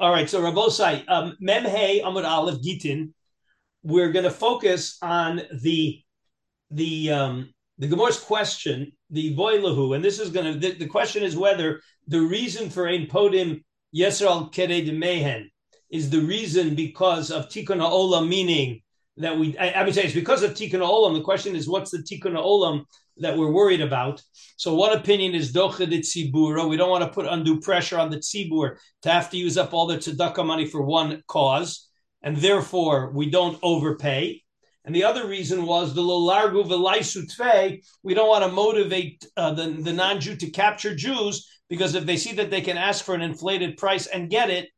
All right, so Rabosai, um, Memhe Amud Aleph Gitin, we're going to focus on the the um, the Gemara's question, the boilahu, and this is going to the, the, question is whether the reason for ein podim yesral kered mehen is the reason because of tikkun olam, meaning that we I, I would say it's because of tikkun olam. The question is what's the tikkun olam that we're worried about. So one opinion is docha de. We don't want to put undue pressure on the tzibur to have to use up all their tzedakah money for one cause, and therefore we don't overpay. And the other reason was the lolargu velaisu. We don't want to motivate uh, the, the non-Jew to capture Jews because if they see that they can ask for an inflated price and get it,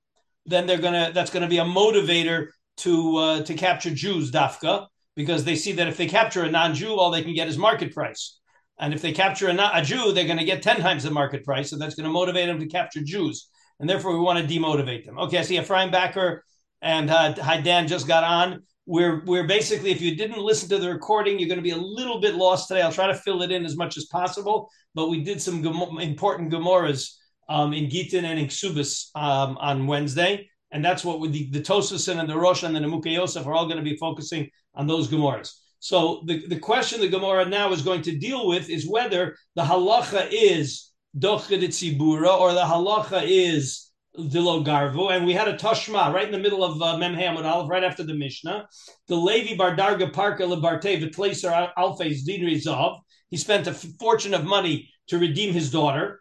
then they're gonna that's gonna be a motivator to uh, to capture Jews, dafka because they see that if they capture a non-Jew, all they can get is market price. And if they capture a, a Jew, they're going to get 10 times the market price. So that's going to motivate them to capture Jews. And therefore, we want to demotivate them. Okay, I see Ephraim Backer and uh, Hi Dan just got on. We're, we're basically, if you didn't listen to the recording, you're going to be a little bit lost today. I'll try to fill it in as much as possible. But we did some important Gemoras um, in Gitin and in Ksubis um, on Wednesday. And that's what with the, the and the Rosh and the Nemuke Yosef are all going to be focusing on those Gemaras. So the, the question the Gemara now is going to deal with is whether the halacha is dochid tzibura or the halacha is dilo garvu. And we had a tashma right in the middle of uh, Memhe Amud Aleph, right after the Mishnah. The Levi Bardarga Parka Lebarte Vitleser Alfes Dinri Zav. He spent a fortune of money to redeem his daughter.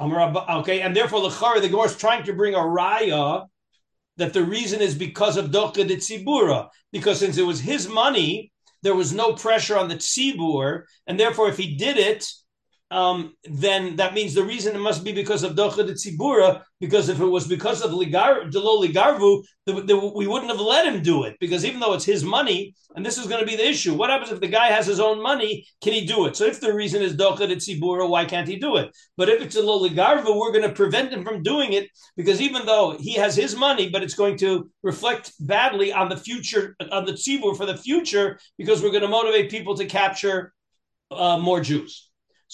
Okay, and therefore the the Gemara is trying to bring a raya that the reason is because of Docha de Tzibura, because since it was his money, there was no pressure on the Tzibur, and therefore if he did it, um, then that means the reason it must be because of Docha de Tzibura, because if it was because of Ligar, Delo Ligarvu, the, the, we wouldn't have let him do it, because even though it's his money, and this is going to be the issue, what happens if the guy has his own money, can he do it? So if the reason is Docha de Tzibura, why can't he do it? But if it's a Ligarvu, we're going to prevent him from doing it, because even though he has his money, but it's going to reflect badly on the future, on the Tzibur for the future, because we're going to motivate people to capture uh, more Jews.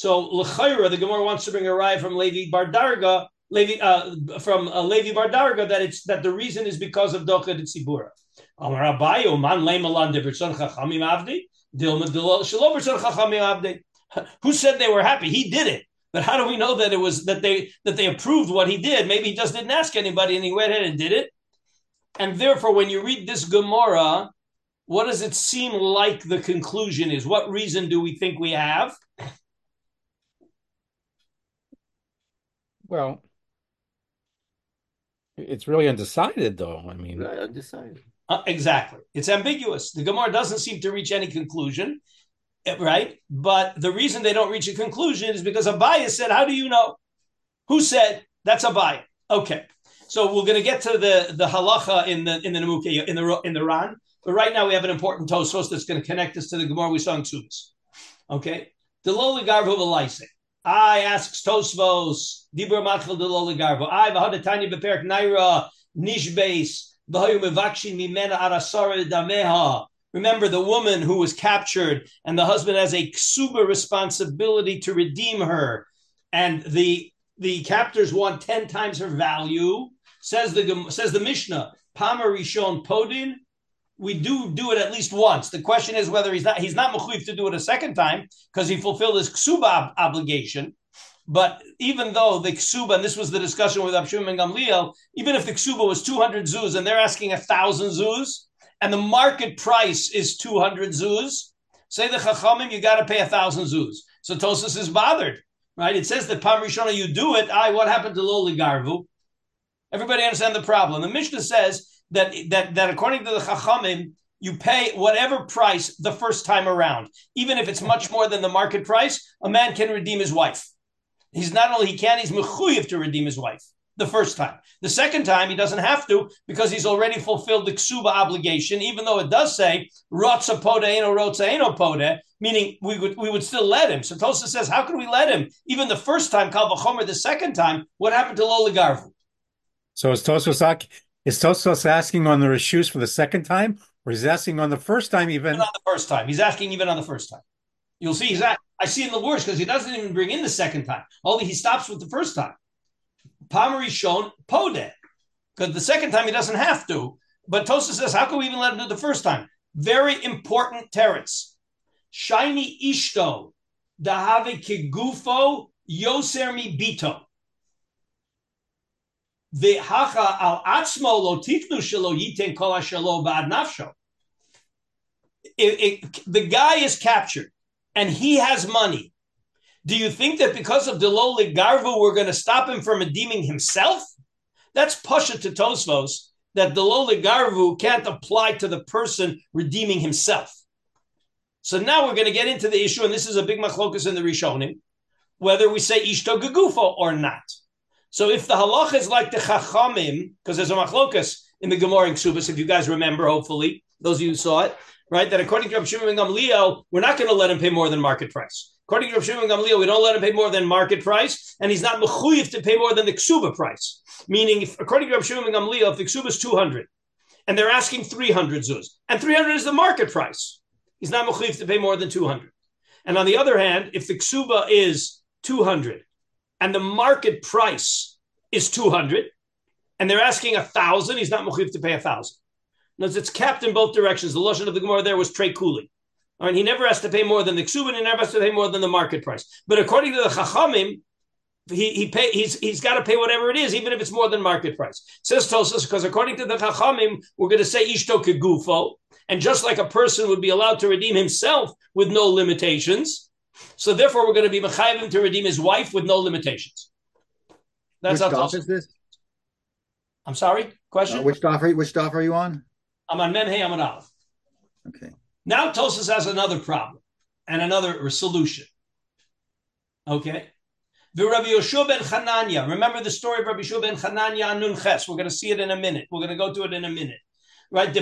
So l'chayra, the Gemara wants to bring a ride from Levi Bardarga, Levi uh, from uh, Levi Bardarga that it's that the reason is because of docha de tzibura. Amar Abayo man leimalan de berson chachamim avdi dilma shelo berson chachamim avdi. Who said they were happy? He did it. But how do we know that it was that they that they approved what he did? Maybe he just didn't ask anybody and he went ahead and did it. And therefore, when you read this Gemara, what does it seem like the conclusion is? What reason do we think we have? Well, it's really undecided, though. I mean, right, undecided. Uh, exactly. It's ambiguous. The Gemara doesn't seem to reach any conclusion, eh, right? But the reason they don't reach a conclusion is because Abaye said, How do you know? Who said that's Abaye? Okay. So we're going to get to the, the halacha in the in the Nemuke, in the in the Ran. But right now we have an important Tosos that's going to connect us to the Gemara we saw in Ksubas. Okay. The lowly garvu I asks Tosvos, Dibur Matchel de Loligarvo. I v'had Tanya beperk naira nishbeis v'hayu mevakshin mimena arasara dameha. Remember the woman who was captured, and the husband has a ksuba responsibility to redeem her, and the the captors want ten times her value. Says the says the Mishnah, Pama Rishon Podin we do do it at least once. The question is whether he's not he's not mechuyev to do it a second time because he fulfilled his ksuba obligation. But even though the ksuba, and this was the discussion with Abshum and Gamliel, even if the ksuba was 200 zuz and they're asking a thousand zuz, and the market price is 200 zuz, say the chachamim, you got to pay a thousand zuz. So Tosus is bothered, right? It says that Pam Rishona, you do it. I, what happened to Loli Garvu? Everybody understand the problem. The Mishnah says that that that according to the Chachamim, you pay whatever price the first time around, even if it's much more than the market price. A man can redeem his wife. He's not only he can, he's mechuyev to redeem his wife the first time. The second time he doesn't have to because he's already fulfilled the ksuba obligation, even though it does say rotza pode eno rotza eno pode, meaning we would we would still let him. So Tosa says, how can we let him? Even the first time, kal v'chomer, the second time, what happened to Loligarvu? So is Tosos is Tosos asking on the Rishus for the second time, or he's asking on the first time even? even on the first time. He's asking even on the first time. You'll see he's at, I see in the worst because he doesn't even bring in the second time. Only he stops with the first time. Pamari shown pode. because the second time he doesn't have to. But Tosa says, how can we even let him do the first time? Very important teretz. Shiny ishto, dahave kigufo, yoser mi bito. The hacha al atzmo lo tifnu shelo yiten kol nafsho. The guy is captured and he has money. Do you think that because of the Deloli Garvu, we're going to stop him from redeeming himself? That's Pasha to Tosfos that the Deloli Garvu can't apply to the person redeeming himself. So now we're going to get into the issue, and this is a big machlokus in the Rishonim, whether we say Ishto Gagufo or not. So if the halach is like the Chachamim, because there's a machlokas in the Gemara in Ksubas, if you guys remember, hopefully, those of you who saw it, right, that according to Rav Shimon Gamliel, we're not going to let him pay more than market price. According to Rav Shimon Gamliel, we don't let him pay more than market price, and he's not mechuyev to pay more than the ksuba price. Meaning, if, according to Rav Shimon Gamliel, if the ksuba is 200, and they're asking 300 zuz, and 300 is the market price, he's not mechuyev to pay more than 200. And on the other hand, if the ksuba is 200, and the market price is 200 and they're asking a thousand, he's not mechiv to pay a thousand. Notice it's capped in both directions. The lotion of the Gemara there was trey kuli. All right, he never has to pay more than the ksubin, he never has to pay more than the market price. But according to the chachamim, he, he pay he's he's got to pay whatever it is, even if it's more than market price. Says Tosas, because according to the chachamim, we're going to say ishto kegufo, and just like a person would be allowed to redeem himself with no limitations, so therefore, we're going to be mechayim to redeem his wife with no limitations. That's which daf is this? I'm sorry. Question. Uh, which daf are you, which daf are you on? I'm on Memhe. I'm on Aleph. Okay. Now Tosas has another problem and another solution. Okay. The Rabbi Yoshua ben Chananya. Remember the story of Rabbi Yoshua ben Chananya and Nun Ches. We're going to see it in a minute. We're going to go to it in a minute right?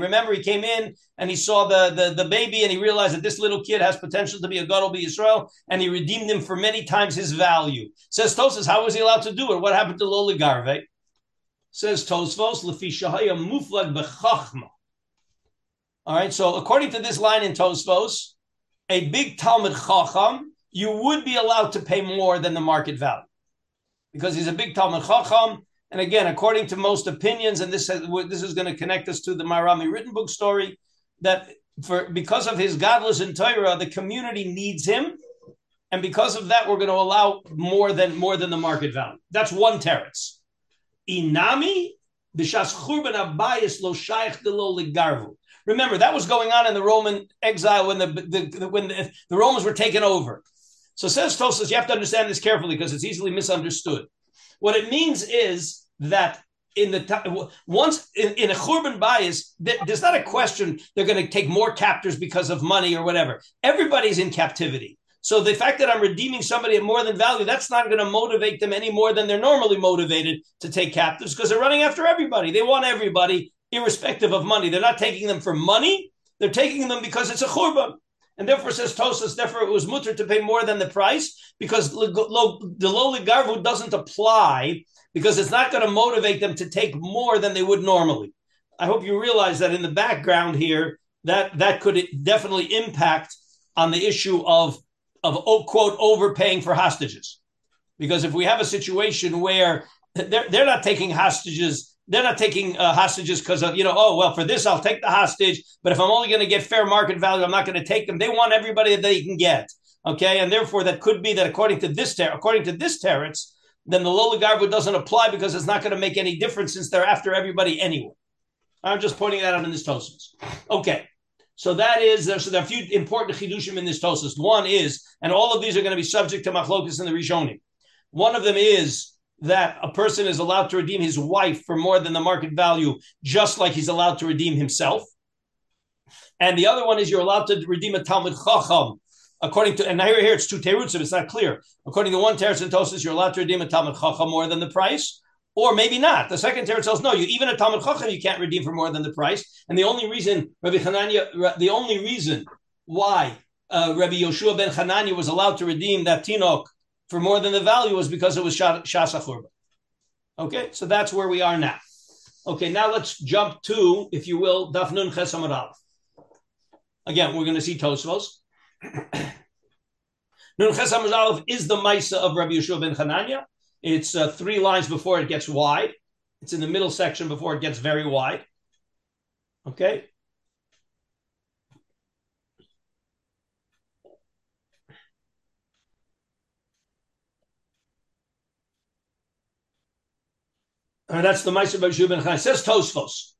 Remember, he came in and he saw the, the, the baby and he realized that this little kid has potential to be a God, gadol be Israel, and he redeemed him for many times his value. Says Tosfos, how was he allowed to do it? What happened to Loli Garve? Says Tosfos, lefi shahaya muflag bechachma. All right, so according to this line in Tosfos, a big Talmud Chacham, you would be allowed to pay more than the market value. Because he's a big Talmud Chacham, and again, according to most opinions, and this has, this is going to connect us to the Maharam MiRothenburg story, that for because of his godless in Torah, the community needs him, and because of that, we're going to allow more than more than the market value. That's one teretz. Inami b'shas churban abayis lo shaykh lo ligarvu. Remember that was going on in the Roman exile when the, the when the, the Romans were taken over. So says Tosas, you have to understand this carefully because it's easily misunderstood. What it means is that in the once in, in a churban bias, there's not a question they're going to take more captors because of money or whatever. Everybody's in captivity. So the fact that I'm redeeming somebody at more than value, that's not going to motivate them any more than they're normally motivated to take captives because they're running after everybody. They want everybody, irrespective of money. They're not taking them for money. They're taking them because it's a churban. And therefore, says Tosas, therefore it was mutter to pay more than the price because the lowly garvu doesn't apply because it's not going to motivate them to take more than they would normally. I hope you realize that in the background here, that that could definitely impact on the issue of of oh, quote overpaying for hostages, because if we have a situation where they're they're not taking hostages, they're not taking uh, hostages because of you know oh well for this I'll take the hostage, but if I'm only going to get fair market value, I'm not going to take them. They want everybody that they can get, okay, and therefore that could be that according to this ter- according to this teretz, then the Lola Garbu doesn't apply because it's not going to make any difference since they're after everybody anyway. I'm just pointing that out in this Tosus. Okay. So that is, so there are a few important chidushim in this Tosus. One is, and all of these are going to be subject to machlokas in the Rishonim. One of them is that a person is allowed to redeem his wife for more than the market value, just like he's allowed to redeem himself. And the other one is you're allowed to redeem a Talmud Chacham according to, and here, here it's two terutzim, it's not clear. According to one teretz and Tosis, you're allowed to redeem a Talmud Chacham more than the price, or maybe not. The second teretz tells no, you even a Talmud Chacham you can't redeem for more than the price. And the only reason Rabbi Hananya, the only reason why uh, Rabbi Yoshua ben Hananya was allowed to redeem that tinok for more than the value was because it was shas Okay, so that's where we are now. Okay, now let's jump to, if you will, Dafnun Chesamad Again, we're going to see Tosfos. Nun Ches is the Maisa of Rabbi Yeshua ben Chananya, It's uh, three lines before it gets wide. It's in the middle section before it gets very wide. Okay. And that's the Meister Yoshu ben Chanan. Says Tosfos.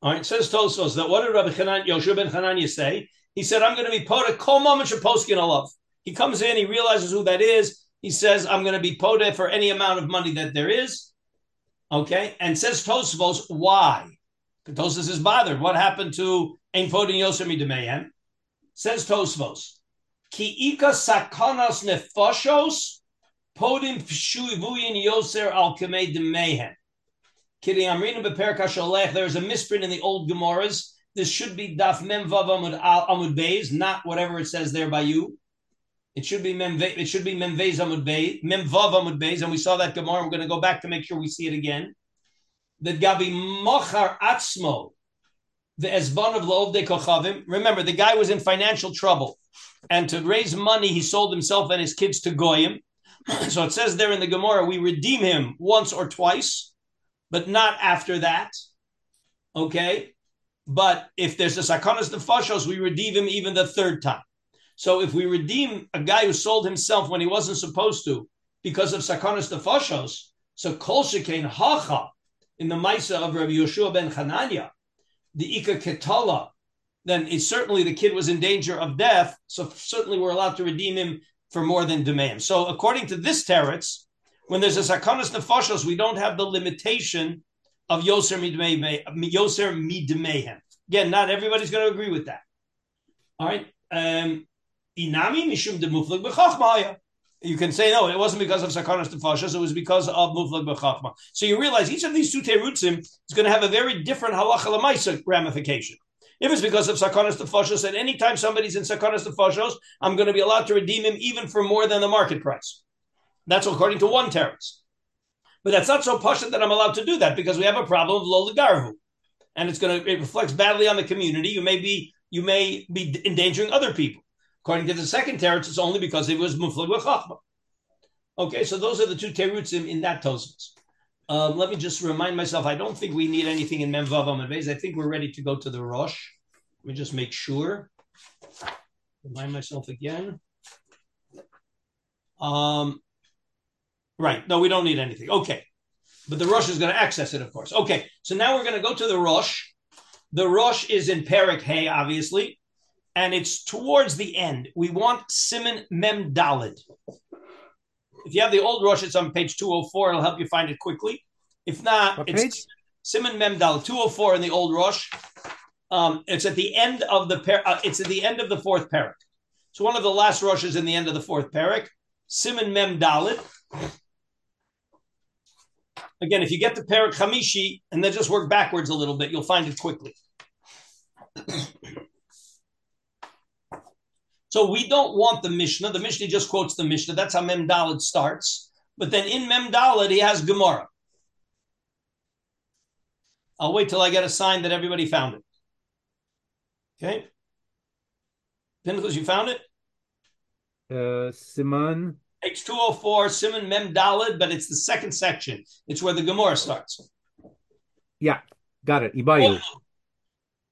All right, says Tosfos that what did Rabbi Chanan, Yoshu ben Chananya say? He said, I'm going to be put a kol moment poskin love. He comes in, he realizes who that is. He says, I'm going to be pode for any amount of money that there is. Okay, and says Tosfos, why? Tosfos is bothered. What happened to Ein Podin Yosef Midemeyen? Says Tosfos, Ki ika sakanas nefashos Podim Shuivuyin Yoser Al reading Beper Kashalech. There's a misprint in the old Gemaras. This should be Daf Mem Vav Amud Amud Beis, not whatever it says there by you. It should be Mem It should be Amud Beis, Vav Amud Beis, and we saw that Gemara. We're going to go back to make sure we see it again. The Gabi Mochar Atzmo, the Esban of Lov de Kochavim. Remember, the guy was in financial trouble, and to raise money, he sold himself and his kids to Goyim. so it says there in the Gemara, we redeem him once or twice, but not after that. Okay. But if there's a sakanas nefashos, we redeem him even the third time. So if we redeem a guy who sold himself when he wasn't supposed to because of sakanas nefashos, so kol shekain hacha in the Maisa of Rabbi Yeshua ben Chananya, the Ika Ketala, then it's certainly the kid was in danger of death. So certainly we're allowed to redeem him for more than demand. So according to this teretz, when there's a sakanas nefashos, we don't have the limitation of yoser midmehem. Again, not everybody's going to agree with that. All right. Um, You can say no, it wasn't because of sakanas nefashos; it was because of muflag b'chachma. So you realize each of these two terutzim is going to have a very different halacha lemaisa ramification. If it's because of Sakanas Tefashos, and anytime somebody's in Sakanas Tefashos, I'm going to be allowed to redeem him even for more than the market price. That's according to one teretz. But that's not so posh that I'm allowed to do that because we have a problem of lolagarhu. And it's going to, it reflects badly on the community. You may be, you may be endangering other people. According to the second teretz, it's only because it was Muflag Chachma. Okay, so those are the two terutzim in that Tosfos. Um, let me just remind myself. I don't think we need anything in Memvav Amud I think we're ready to go to the Rosh. Let me just make sure. Remind myself again. Um, right. No, we don't need anything. Okay. But the Rosh is going to access it, of course. Okay. So now we're going to go to the Rosh. The Rosh is in Perik Hay, obviously, and it's towards the end. We want Simon Mem Dalid. If you have the old Rosh, it's on page 204. It'll help you find it quickly. If not, what it's page? Simon Memdal 204 in the old Rosh. Um, it's at the end of the par- uh, it's at the end of the fourth parak. So one of the last rushes in the end of the fourth parak. Simon Mem Dalit. Again, if you get the parak Hamishi and then just work backwards a little bit, you'll find it quickly. So we don't want the Mishnah. The Mishnah just quotes the Mishnah. That's how Mem Dalid starts. But then in Mem Dalid, he has Gemara. I'll wait till I get a sign that everybody found it. Okay. Pinchas, you found it? Uh, Simon. Page 204, Simon Mem Dalid, but it's the second section. It's where the Gemara starts. Yeah, got it. Ibayu.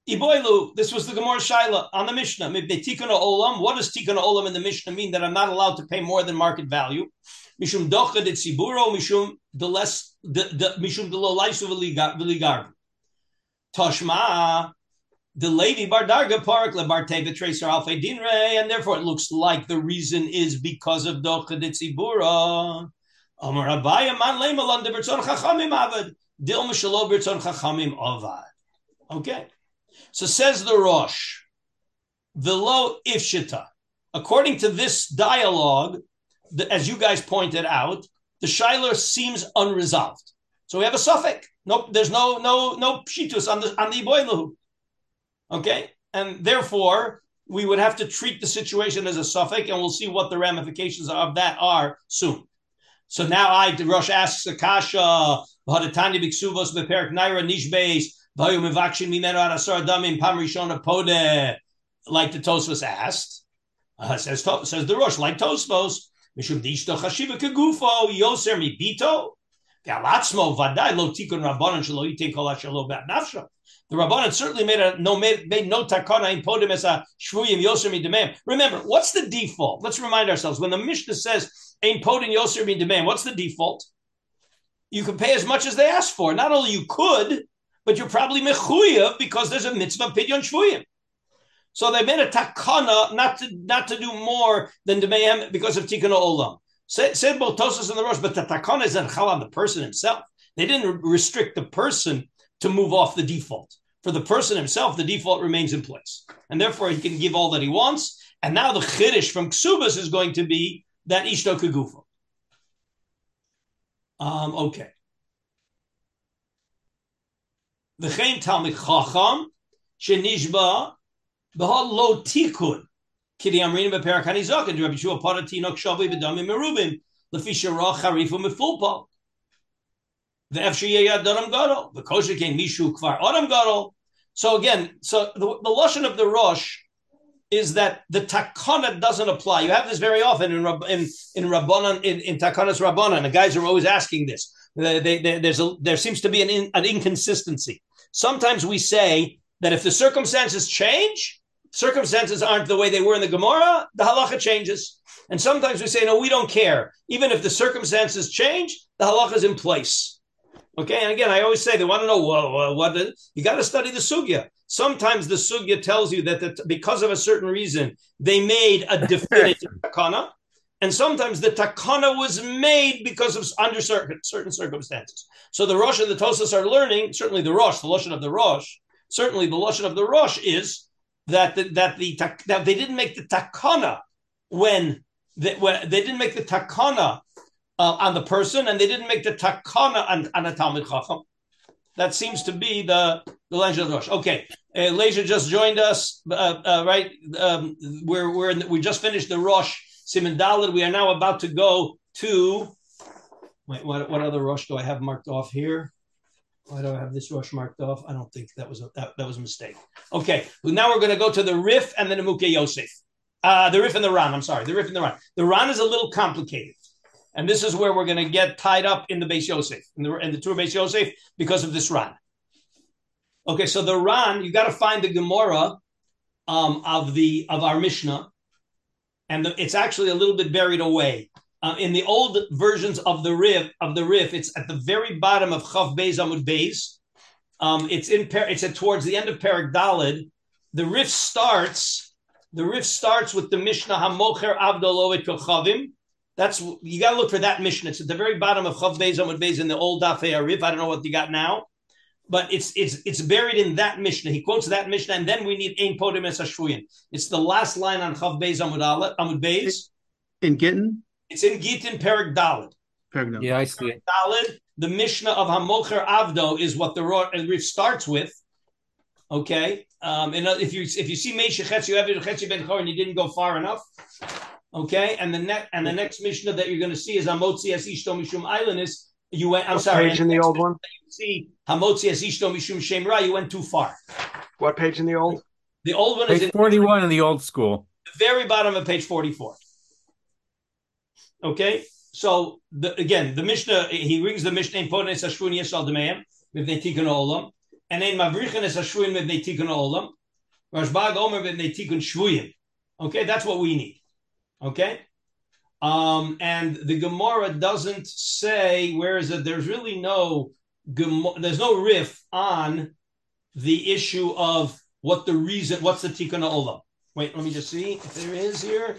Iboilu, this was the Gemara Shaila on the Mishnah. Tikkun Olam. What does Tikkun Olam in the Mishnah mean? That I'm not allowed to pay more than market value. Mishum docha de tziburo, mishum de less, the mishum de lo laisu v'ligar. The Levi bardarga park lebarte the tracer alpha dinre, and therefore it looks like the reason is because of docha de tzibura. Amar Abaya man leimalan de bertzon chachamim avad. Dil mishalo bertzon chachamim avad. Okay. So says the Rosh, the Velo Ifshita. According to this dialogue, the, as you guys pointed out, the Shiler seems unresolved. So we have a suffix. Nope, there's no no no pshitus on the on the iboilahu. Okay, and therefore we would have to treat the situation as a suffix, and we'll see what the ramifications of that are soon. So now I, the Rosh asks Akasha, Hadetanya Biksuvos Beperik Naira Nishbeis, like the Tosfos asked, uh, says, says the Rosh, like Tosfos, Mishum dishto chashiva kegufo yoser mi bito. Galatzmo vaday lo tikun rabbanon shelo yitin kol shelo bat nafsho. The rabbanon certainly made a no made, made no takana in podim as a shvuyim yoser demem. Remember, what's the default? Let's remind ourselves when the Mishnah says ein podin yoser demem. What's the default? You can pay as much as they ask for. Not only you could, but you're probably mechuyev because there's a mitzvah pidyon shvuyim. So they made a takana not to not to do more than demayim because of tikkun olam. Said both Tosos and the Rosh, but the takana is chal on the person himself. They didn't restrict the person to move off the default. For the person himself, the default remains in place, and therefore he can give all that he wants. And now the chiddush from Ksubas is going to be that ishto kagufa. Um, okay. The Chaim Talmud Chacham shenishba behal lo tikun kidi amrin beperak hanizok and Rabbi Shua paratinok shavui b'damim merubim lefi shara charifu mefulpa. The adam gadol the kosher came mishu kvar adam gadol. So again, so the, the of the Rosh is that the takana doesn't apply. You have this very often in in in Rabbanan in, in takanas Rabbanan. The guys are always asking this. They, they, there's a there seems to be an in, an inconsistency. Sometimes we say that if the circumstances change, circumstances aren't the way they were in the Gemara, the halacha changes. And sometimes we say, no, we don't care. Even if the circumstances change, the halacha is in place. Okay, and again, I always say they want to know well, what the, you got to study the sugya. Sometimes the sugya tells you that, that because of a certain reason they made a definitive takana, and sometimes the takana was made because of under certain, certain circumstances. So the Rosh and the Tosas are learning. Certainly the Rosh, the lashon of the Rosh, certainly the lashon of the Rosh is that the, that the that they didn't make the takana when they, when they didn't make the takana uh, on the person, and they didn't make the takana on, on a Talmud Chacham. That seems to be the the language of the Rosh. Okay, uh, Leisure just joined us, uh, uh, right? Um, we're we're the, we just finished the Rosh Simon Dalid. We are now about to go to. Wait, what what other Rosh do I have marked off here? Why do I have this Rosh marked off? I don't think that was a, that, that was a mistake. Okay, well, now we're going to go to the Rif and the Nemuke Yosef. Uh, the Rif and the Ran. I'm sorry, the Rif and the Ran. The Ran is a little complicated. And this is where we're going to get tied up in the Beis Yosef, in the, in the tour Beis Yosef, because of this Ran. Okay, so the Ran, you got to find the Gemara um, of the of our Mishnah, and the, it's actually a little bit buried away. Uh, in the old versions of the Rif, of the Rif, it's at the very bottom of Chav Beis Amud Beis. Um, it's in it's at towards the end of Perak Dalid. The Rif starts. The Rif starts with the Mishnah Hamocher Avdolovet Kochavim. That's you got to look for that mission. It's at the very bottom of Chav Beis Amud Beis in the old Dafei Rif. I don't know what you got now, but it's it's it's buried in that Mishnah. He quotes that Mishnah, and then we need Ein Podim Es It's the last line on Chav Beis Amud Amud Beis. In Gittin. It's in Gittin Perak Dalid. Yeah, I see it. Dalid, the Mishnah of Hamocher Avdo is what the Rif starts with. Okay, um, and if you if you see Meisha Chetzi, you have Chetzi Ben Chor, and you didn't go far enough. Okay, and the next and the next Mishnah that you're going to see is Hamotzi as Ishto Mishum Island is you went. I'm what sorry. Page in the old one. You see Hamotzi as Ishto Mishum Shemra. You went too far. What page in the old? The old one page is in 41 in the old school. The very bottom of page 44. Okay, so the, again, the Mishnah he rings the Mishnah in Pones Ashvun Yesal Demeim with Tikun Olam, and in Mavrichan is Ashvun with Tikun Olam. Rashbag Omer with Tikun Shvuyim. Okay, that's what we need. Okay, um, and the Gemara doesn't say where is it. There's really no there's no Rif on the issue of what the reason. What's the Tikkun Olam? Wait, let me just see if there is here.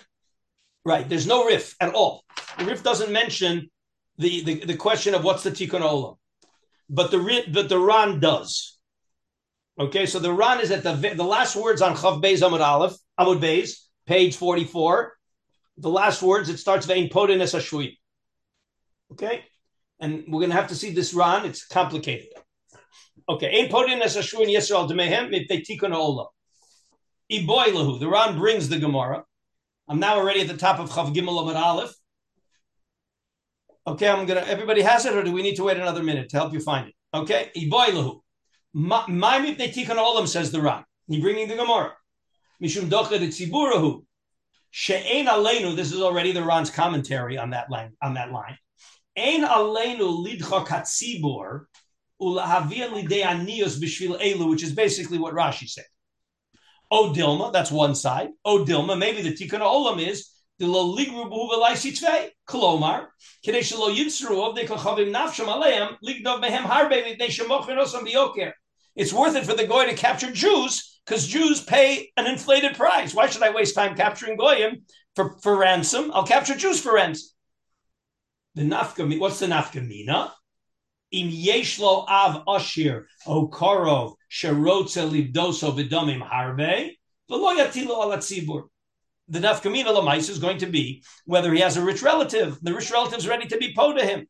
Right, there's no Rif at all. The Rif doesn't mention the, the, the question of what's the tikkun olam, but the but the Ran does. Okay, so the Ran is at the the last words on Chav Beis Amud Aleph Amud Beis, page forty four. The last words it starts vein podin es ashui. Okay, and we're going to have to see this Ran. It's complicated. Okay, ein podin es ashui yisrael demehem mipnei tikkun olam. Iboilahu. The Ran brings the Gemara. I'm now already at the top of Chav Gimel Amud Aleph. Okay, I'm gonna. Everybody has it, or do we need to wait another minute to help you find it? Okay, Iboilahu. My mipnei tikkun olam says the Ran. He bringing the Gemara. Mishum docha de tziburahu. She'ein aleinu. This is already the Ran's commentary on that line. On that line. Ein aleinu lidcha katzibur ulahavia lidei anios b'shvil elu, which is basically what Rashi said. O Dilma, that's one side. O Dilma, maybe the tikkun olam is the lo ligru b'hu v'lai sitzvei. Kolomar, kidei shelo yitzru of de kachavim nafsham aleim ligdov behem harbe v'nei shemochen osam biyoker. It's worth it for the goy to capture Jews because Jews pay an inflated price. Why should I waste time capturing goyim for, for ransom? I'll capture Jews for ransom. The nafka, what's the nafkamina? Im yeshlo av ashir o korov sherotze livdoso v'domim harbe v'lo yatilo. The nafkamina lamais is going to be whether he has a rich relative. The rich relative is ready to be po to him.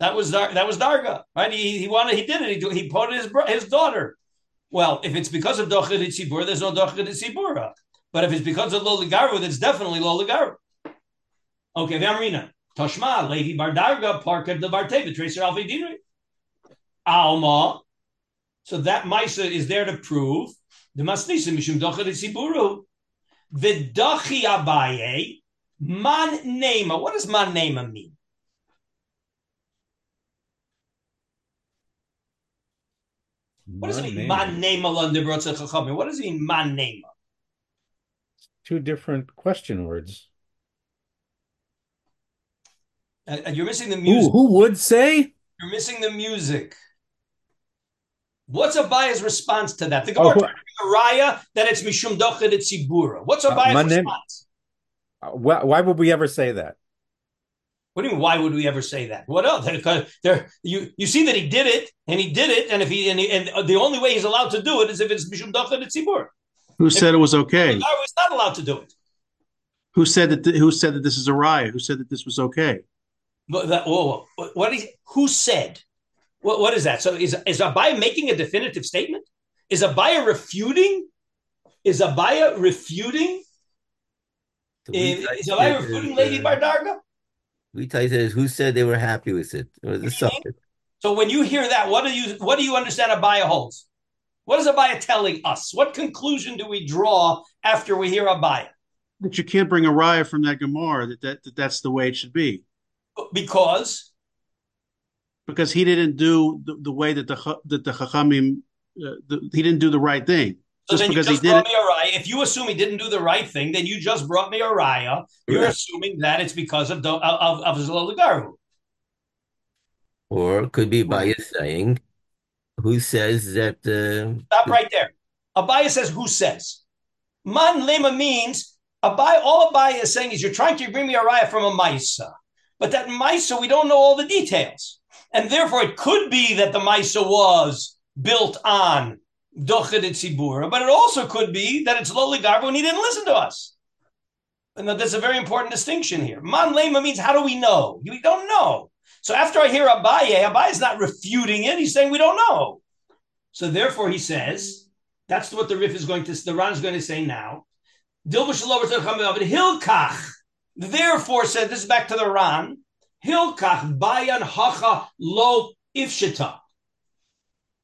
That was that was darga, right? He, he wanted, he did it. He, he po his his daughter. Well, if it's because of dochad tzibur, there's no dochad tzibura. But if it's because of lo ligaru, that's definitely lo ligaru. Okay, Vamrina. Toshma, Levi Bardarga, Parka the Barteva, Tracer Alfi Dinri. Alma. So that Maisa is there to prove the Masnisa Mishum Dochad Tziburu. The Dachi Abaye, Man Nema. What does Man Nema mean? What does it mean? Man Nema What does it mean, Man Nema? Two different question words. Uh, you're missing the music. Ooh, who would say? You're missing the music. What's Abaya's response to that? The Gemara oh, raya that it's mishum dochad tzibura. What's Abaya's uh, response? Uh, why, why would we ever say that? What do you mean? Why would we ever say that? What else? Because There, you you see that he did it, and he did it, and if he and, he, and the only way he's allowed to do it is if it's mishum dochad tzibura. Who if said it was okay? I was not allowed to do it. Who said that? Who said that this is a riot? Who said that this was okay? But that, whoa, whoa. what is, who said? What, what is that? So is, is Abaya making a definitive statement? Is Abaya refuting? Is Abaya refuting? Is, is Abaya refuting Levi Bardarga? We type says who said they were happy with it or the subject. So when you hear that, what do you what do you understand Abaya holds? What is Abaya telling us? What conclusion do we draw after we hear Abaya? That you can't bring a riot from that Gemara. That, that, that that's the way it should be. Because because he didn't do the, the way that the that the Chachamim uh, the, he didn't do the right thing. So just because just he did it. If you assume he didn't do the right thing, then you just brought me a raya. You're right. assuming that it's because of of of, of Or could be by saying, who says that? Uh, Stop right there. Abaya says, who says? Man lema means Abaya. All Abaya is saying is you're trying to bring me a raya from a Maisa. But that Maisa, we don't know all the details. And therefore, it could be that the Maisa was built on but it also could be that it's lowly Garbo and he didn't listen to us. And that's a very important distinction here. Man Lema means how do we know? We don't know. So after I hear Abaye, Abaye is not refuting it. He's saying we don't know. So therefore, he says that's what the Rif is going to. The Ran is going to say now. Hilkach Therefore, said this is back to the Ran. Hilkach bayan hacha lo ifshita.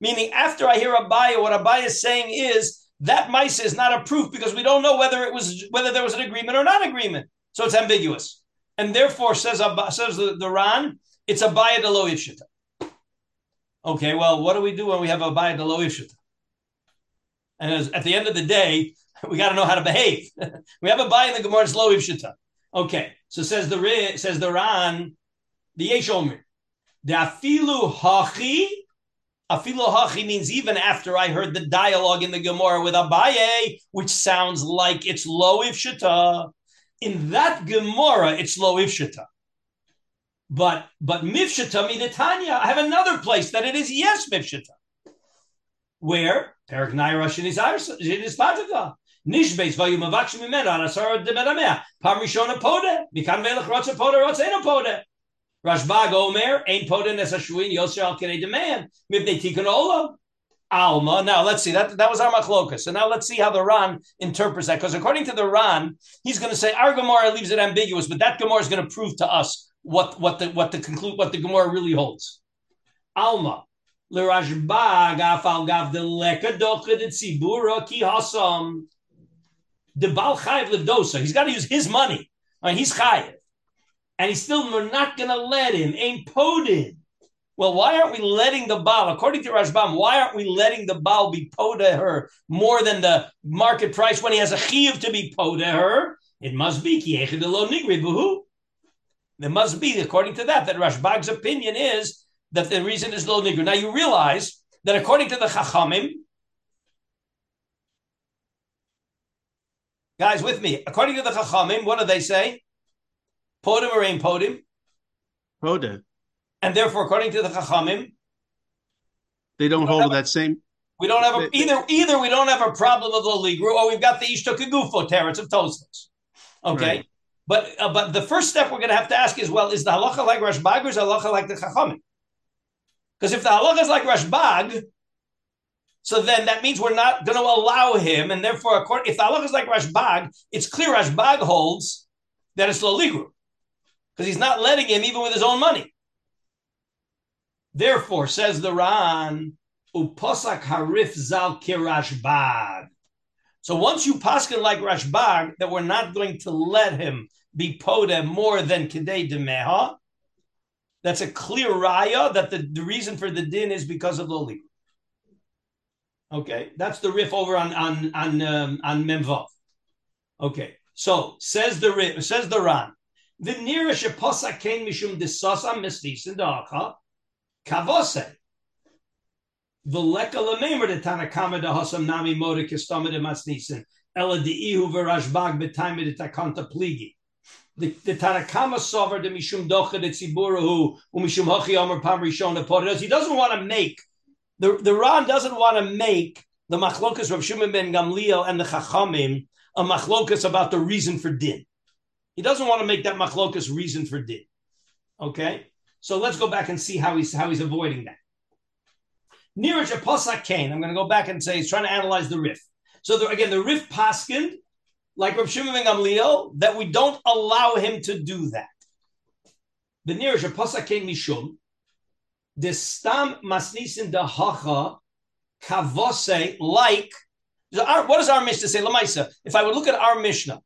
Meaning, after I hear Abaya, what Abaya is saying is that mice is not a proof because we don't know whether it was whether there was an agreement or not agreement. So it's ambiguous, and therefore says says the, the Ran, it's Abaya de lo ifshita. Okay, well, what do we do when we have Abaya de lo ifshita? And as, at the end of the day, we got to know how to behave. we have a buy in the Gemara, it's lo ifshita. Okay, so says the says the Ran, the Yesh Omer, the afilu hachi. Afilu hachi means even after I heard the dialogue in the Gemara with Abaye, which sounds like it's lo ifshita. In that Gemara, it's lo ifshita. But but mifshita midatanya. I have another place that it is yes mifshita. Where Perak Nairash in his Nishbeis vayu mavakshim mimena on asara demeramea. Pam rishona pode. Mikan velach rotza pode pode. Rashbag Omer ain't pode nesashuin yosher al kinei demand. Mibnei tikkun olam. Alma. Now let's see that that was our machlokas. So now let's see how the Ran interprets that. Because according to the Ran, he's going to say our Gemara leaves it ambiguous, but that Gemara is going to prove to us what what the what the conclude what the Gemara really holds. Alma. The Baal Chayiv Livdosa. He's got to use his money. Right? He's Chayiv. And he's still, we're not going to let him. Ain't podin. Well, why aren't we letting the Baal, according to Rashbag, why aren't we letting the Baal be poda her more than the market price when he has a chiv to be poda her? It must be There must be, according to that, that Rashbag's opinion is that the reason is lo nigri. Now you realize that according to the Chachamim, guys, with me, according to the Chachamim, what do they say? Podim or ain't podim? Poda. And therefore, according to the Chachamim, they don't, don't hold that same. We don't have a, either. Either we don't have a problem of the ligru, or we've got the ishtok teretz of Tosfos. Okay, right. but uh, but the first step we're going to have to ask is, well, is the halacha like Rashbag or is the halacha like the Chachamim? Because if the halacha is like Rashbag, so then that means we're not going to allow him, and therefore, according, if the halacha is like Rashbag, it's clear Rashbag holds that it's lo ligru because he's not letting him even with his own money. Therefore, says the Ran, uposak harif zal kirashbag. So once you paskin like Rashbag that we're not going to let him be poda more than kedei demeha, that's a clear raya that the, the reason for the din is because of the legal. Okay, that's the Rif over on on on um, on Memvav. Okay, so says the says the Ran. The nearest posa came mishum disasa mistis in da'acha kavose. The leka lememer de tanakama de hasam nami moda kistama de masnisen ela de ihu verashbag de takanta pligi. The, the Tanakama sover de mishum docha de umishum hachi amar pam rishona podos. He doesn't want to make the the Ran doesn't want to make the machlokas Rav Shimon ben Gamliel and the Chachamim a machlokas about the reason for din. He doesn't want to make that machlokas reason for din. Okay, so let's go back and see how he's how he's avoiding that. Niraj Aposak Kane. I'm going to go back and say he's trying to analyze the Rif. So the, again, the Rif paskin, like Rav Shimon ben Gamliel, that we don't allow him to do that. The Niraj Aposak Kane Mishum, the stam masnisin da hacha kavose like. What does our Mishnah say? Lamaisa. If I would look at our Mishnah,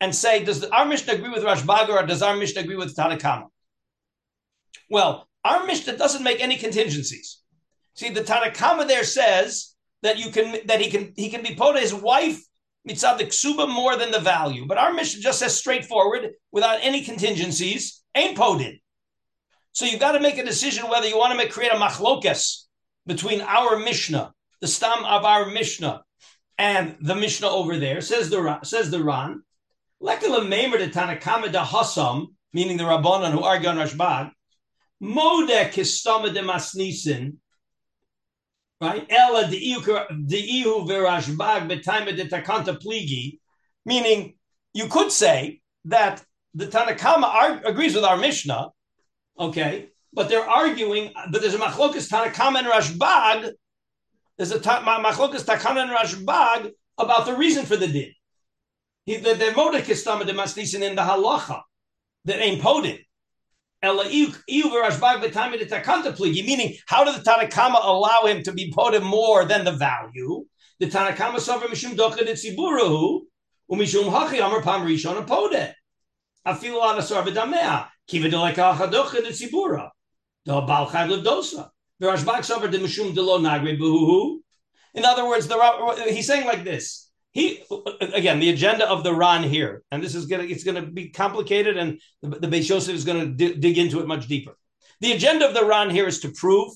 and say, does our Mishnah agree with Rashbag or does our Mishnah agree with Tanakama? Well, our Mishnah doesn't make any contingencies. See, the Tanakama there says that you can that he can he can be put his wife mitzad the ksuba more than the value. But our Mishnah just says straightforward, without any contingencies, ain't podin. So you've got to make a decision whether you want to make create a machlokas between our Mishnah, the stam of our Mishnah, and the Mishnah over there. Says the says the Ran. Lekala Maimer de Tanakama de Hassam, meaning the Rabbanon who argue on Rashbag, Modek Kistama de Masnisin, right? Ella de Ihu Verashbag Betaima de Takanta Pligi, meaning you could say that the Tanakama agrees with our Mishnah, okay, but they're arguing, but there's a machlokas Tanakama and Rashbag, there's a ta- machlokas Takana and Rashbag about the reason for the din. He, the the modekistama de masnisin in the halacha that ain't podin. Meaning, how did the Tanakama allow him to be podin more than the value? The Tanakama suffer mishum docha de tziburahu umishum hachi amar pam rishon apode. Afil ala sarva damea kiva de lekacha docha de tzibura. The bal chayv levdosa. The Rashbag suffer de mishum de lo nagre buhu. In other words, the, he's saying like this he again the agenda of the Ran here, and this is gonna it's gonna be complicated, and the, the Beis Yosef is gonna d- dig into it much deeper. The agenda of the Ran here is to prove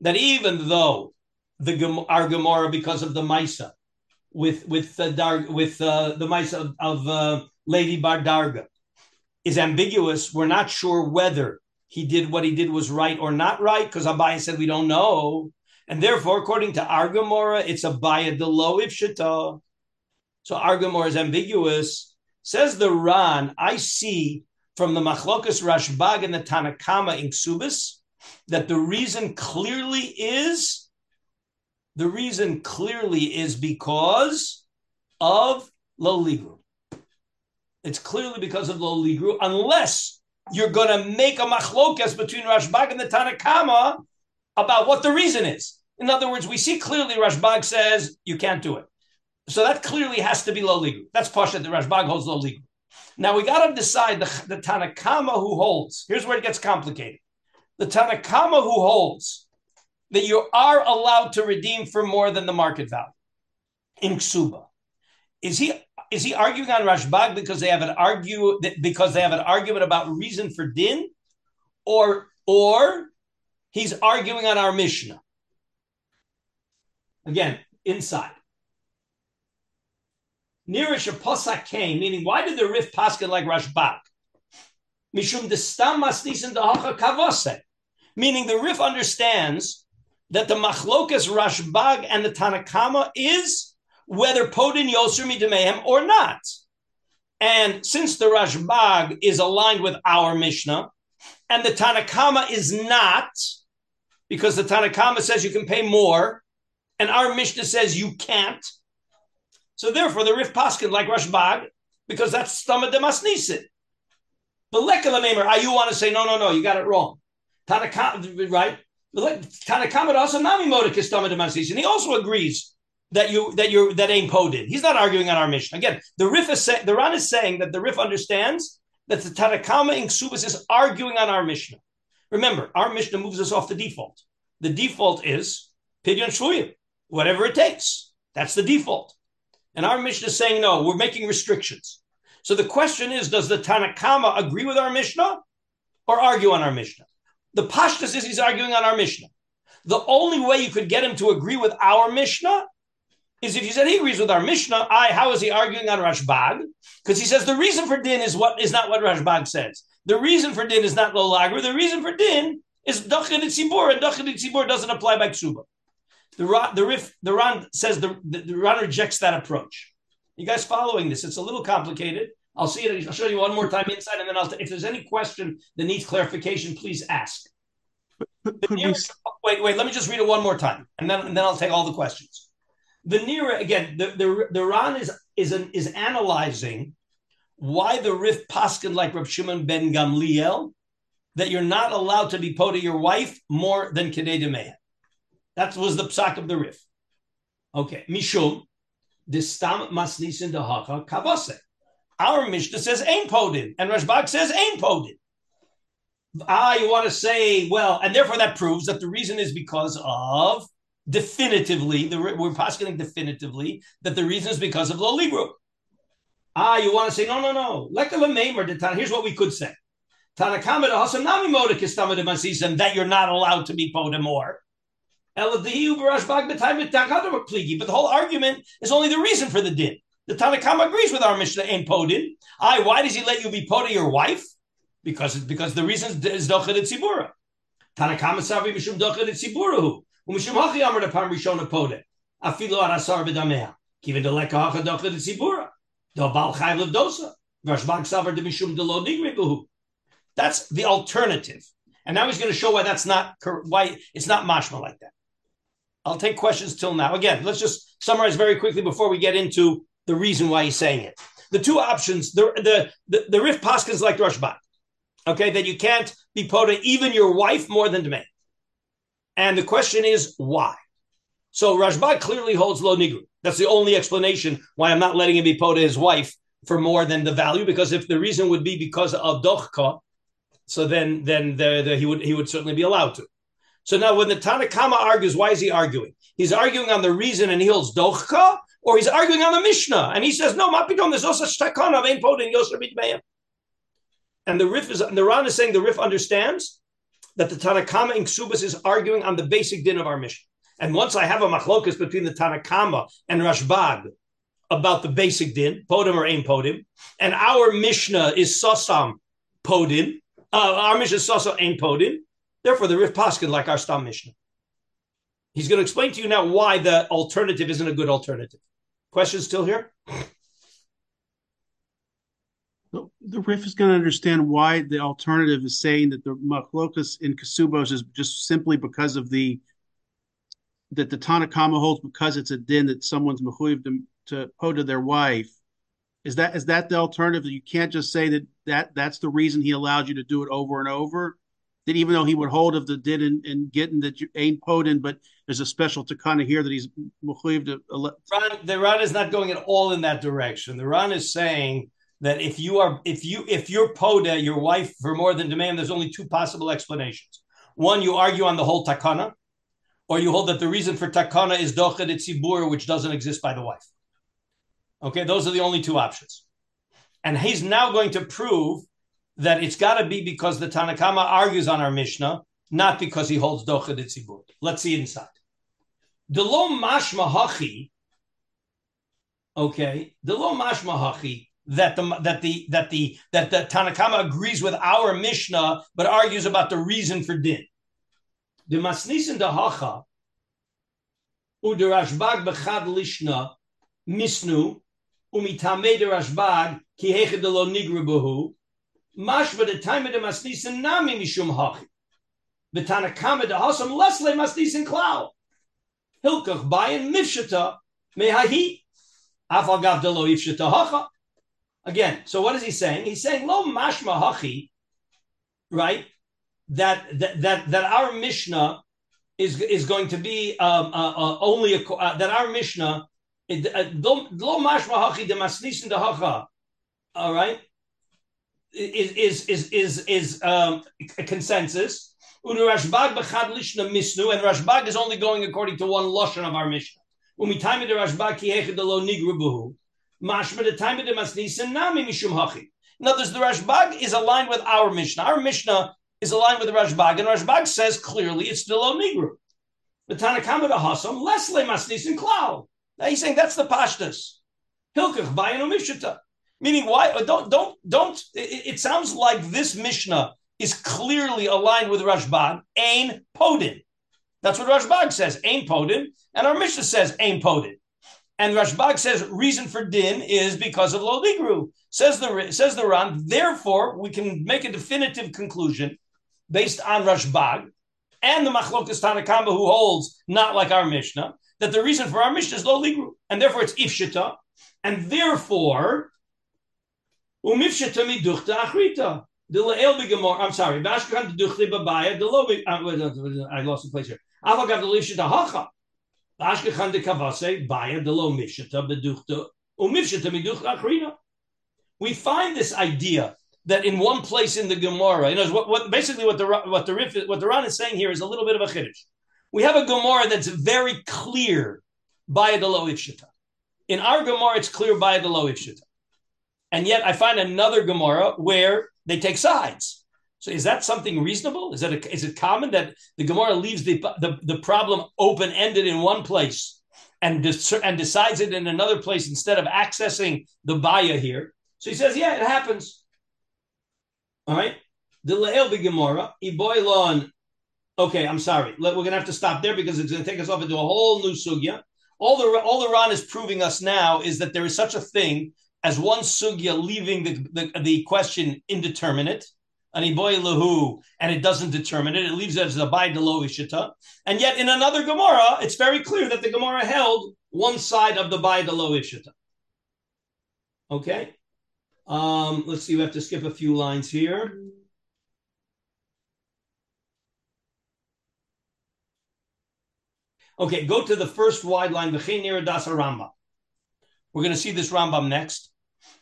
that even though the our Gemara, because of the Misa with with the Dar, with uh, the Maisa of, of uh, Levi Bar Darga, is ambiguous. We're not sure whether he did what he did was right or not right, because Abaye said we don't know. And therefore, according to our Gemara, it's a baya de lo ifshita. So Argamor is ambiguous. Says the Ran, I see from the Machlokas Rashbag and the Tanakama in Ksubis that the reason clearly is the reason clearly is because of low ligru. It's clearly because of low ligru, unless you're going to make a machlokas between Rashbag and the Tanakama about what the reason is. In other words, we see clearly Rashbag says you can't do it. So that clearly has to be low legal. That's Pasha the Rashbag holds low legal. Now we got to decide the, the Tanakama who holds. Here's where it gets complicated. The Tanakama who holds that you are allowed to redeem for more than the market value in Ksuba. Is he is he arguing on Rashbag because they have an argue because they have an argument about reason for din, or or he's arguing on our Mishnah? Again, inside. Nirish Posak came, meaning why did the Rif Paskin like Rashbag? Mishum the stam masnisin dahacha kavose. Meaning the Rif understands that the machlokas Rashbag and the Tanakama is whether Podin Yosur Midamehem or not. And since the Rashbag is aligned with our Mishnah, and the Tanakama is not, because the Tanakama says you can pay more, and our Mishnah says you can't, so therefore, the Rif Paskin like Rashbag, because that's Stama de Masnisit. But Lekalamemer, I ah, you want to say, no, no, no, you got it wrong. Tanakama, right? Tanakama also Nami Modik is Stama de. And he also agrees that you that you that ain't poded. He's not arguing on our Mishnah. Again, the Rif is say, the Ran is saying that the Rif understands that the Tanakama in Ksubas is arguing on our Mishnah. Remember, our Mishnah moves us off the default. The default is Pidyon Shvuyim, whatever it takes. That's the default. And our Mishnah is saying, no, we're making restrictions. So the question is, does the Tanakama agree with our Mishnah or argue on our Mishnah? The Pashtas is he's arguing on our Mishnah. The only way you could get him to agree with our Mishnah is if you said he agrees with our Mishnah, I, how is he arguing on Rashbag? Because he says the reason for din is what is not what Rashbag says. The reason for din is not lo lager. The reason for din is dachin tzibur, and dachin tzibur doesn't apply by ksuba. The the Rif the Ran says the, the, the Ran rejects that approach. You guys following this? It's a little complicated. I'll see it. I'll show you one more time inside, and then I'll. T- if there's any question that needs clarification, please ask. Near, wait, wait. Let me just read it one more time, and then and then I'll take all the questions. The Nira again. The the, the Ran is is an, is analyzing why the Rif Paskin like Reb Shimon ben Gamliel that you're not allowed to be po to your wife more than Kedei Demeah. That was the psak of the Rif. Okay, Mishum, the stam masnisin dehacha kavase. Our Mishnah says ain podin, and Rashbag says ain podin. Ah, you want to say, well, and therefore that proves that the reason is because of definitively, the, we're posting definitively that the reason is because of lo. Ah, you want to say, no, no, no. Lekam a meim or detan. Here's what we could say. That you're not allowed to be podem more. But the whole argument is only the reason for the din. The Tanakama agrees with our Mishnah in Podin. I, why does he let you be Poda your wife? Because because the reason is Dochet Tzibura. Tanakama Savi Mishum Dochet Tziburahu. Umishum Hachi Amar Pam Rishona Poda. Afilo Arasar B'Damea. Kivin Deleka Hacha Dochet Tzibura. Do Bal Chayv. Vashbag Savar de Mishum Delo Nigri That's the alternative. And now he's going to show why that's not why it's not mashma like that. I'll take questions till now. Again, let's just summarize very quickly before we get into the reason why he's saying it. The two options, the the the, the Rif Paskins like Rashbag, okay, that you can't be pota even your wife more than demand. And the question is why? So Rashbag clearly holds lo nigru. That's the only explanation why I'm not letting him be pota his wife for more than the value. Because if the reason would be because of dochka, so then then the, the, he would he would certainly be allowed to. So now when the Tanakama argues, why is he arguing? He's arguing on the reason and he holds dochka, or he's arguing on the Mishnah and he says, no, mapidom, there's no such takana, vein podin yosher. And the Rif is and the Ran is saying the Rif understands that the Tanakama in Ksubas is arguing on the basic din of our Mishnah. And once I have a machlokas between the Tanakama and Rashbag about the basic din, podim or ain podim, and our Mishnah is sosam podin, uh, our Mishnah is sosam ain podin, Therefore, the Rif Paskin like our Stam Mishnah. He's going to explain to you now why the alternative isn't a good alternative. Questions still here? The Rif is going to understand why the alternative is saying that the machlokas in Kasubos is just simply because of the that the Tanakama holds because it's a din that someone's mechuyev to, to to their wife. Is that is that the alternative? You can't just say that that that's the reason he allowed you to do it over and over that even though he would hold of the din and, and getting that you ain't podin, but there's a special takana here that he's to. Ran, the Ran is not going at all in that direction. The Ran is saying that if you are if you if you're poda your wife for more than demand, there's only two possible explanations. One, you argue on the whole takana, or you hold that the reason for takana is dochet tzibur, which doesn't exist by the wife. Okay, those are the only two options. And he's now going to prove that it's got to be because the Tanakama argues on our Mishnah, not because he holds dochet tzibur. Let's see inside. The lo mashma hachi. Okay, the lo mashma hachi that the that the that the that the Tanakama agrees with our Mishnah, but argues about the reason for din. The masnisin dahacha uderashbag bechad lishna misnu umitame derashbag ki heched lo nigru behu mashva the time of the masnisin nami mishum hachi. The Tanakama dahasam lesle masnisin klau hilkach bayin mifshata mehahi afal gav delo ifshata hacha. Again, so what is he saying? He's saying lo mashma hachi, right? That that that that our Mishnah is is going to be um, uh, uh, only a, uh, that our Mishnah uh, lo mashma hachi de masnisin de hacha. All right, is is is is is um, a consensus. Rashbag b'chad lishna misnu, and Rashbag is only going according to one lashon of our Mishnah. When we time it, Rashbag ki hechad lo nigru Mashma the time the masnisa nami mishum hachi. In other words, the Rashbag is aligned with our Mishnah. Our Mishnah is aligned with the Rashbag, and Rashbag says clearly it's the lo nigru. The Tanakama the Hasam less le masnisin klal. Now he's saying that's the pashtas. Hilkach bayanu mishita. Meaning, why? Don't don't don't. It, it, sounds like this Mishnah is clearly aligned with Rashbag. Ain podin. That's what Rashbag says. Ain podin, and our Mishnah says ain podin. And Rashbag says reason for din is because of lo ligru. Says the says the Ran. Therefore, we can make a definitive conclusion based on Rashbag and the Machlokas Tanakama who holds not like our Mishnah that the reason for our Mishnah is lo ligru, and therefore it's ifshita, and therefore umifshita miduchta achrita. The. I'm sorry. Bashkan duchli babaya. The lo. Uh, I lost the place here. The. Ashkechan de Kavase, Baya de lo Mishata Beduchta, Umishata Miduchta Achrina. We find this idea that in one place in the Gemara, you know, what, what basically what the what the what the Ran is saying here is a little bit of a chiddush. We have a Gemara that's very clear by the lo ifshita. In our Gemara, it's clear by the lo ifshita, and yet I find another Gemara where they take sides. So is that something reasonable? Is that a, is it common that the Gemara leaves the the, the problem open ended in one place and dis- and decides it in another place instead of accessing the baya here? So he says, yeah, it happens. All right. The le'el Gemara iboilon. Okay, I'm sorry. We're going to have to stop there because it's going to take us off into a whole new sugya. All the all the Ran is proving us now is that there is such a thing as one sugya leaving the, the, the question indeterminate an lahu, and it doesn't determine it. It leaves it as a by ishita. And yet in another Gemara, it's very clear that the Gemara held one side of the by ishita. Okay. Um, let's see, we have to skip a few lines here. Okay, go to the first wide line. We're going to see this Rambam next.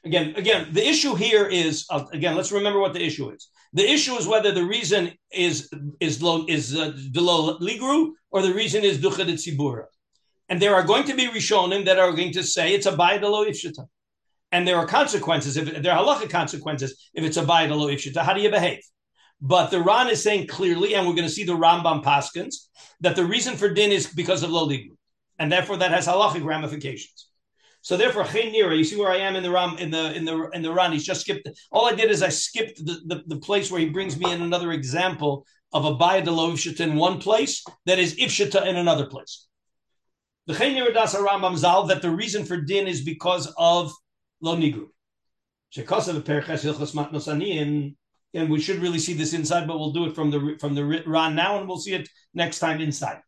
Again, again, the issue here is uh, again. Let's remember what the issue is. The issue is whether the reason is is lo, is uh, below ligru or the reason is duchad tzibura. And there are going to be rishonim that are going to say it's a bayadalo ifshita. And there are consequences, if there are halacha consequences, if it's a bayadalo ifshita, how do you behave? But the Ran is saying clearly, and we're going to see the Rambam Paskins, that the reason for din is because of lo ligru. And therefore that has halachic ramifications. So therefore, Nira, you see where I am in the Ram in the in the in the Ran. He's just skipped. All I did is I skipped the, the, the place where he brings me in another example of a Baya de Ifshita in one place that is Ifshita in another place. The Nira das Rambam Zal that the reason for din is because of Lo Nigru. And we should really see this inside, but we'll do it from the from the Ran now, and we'll see it next time inside.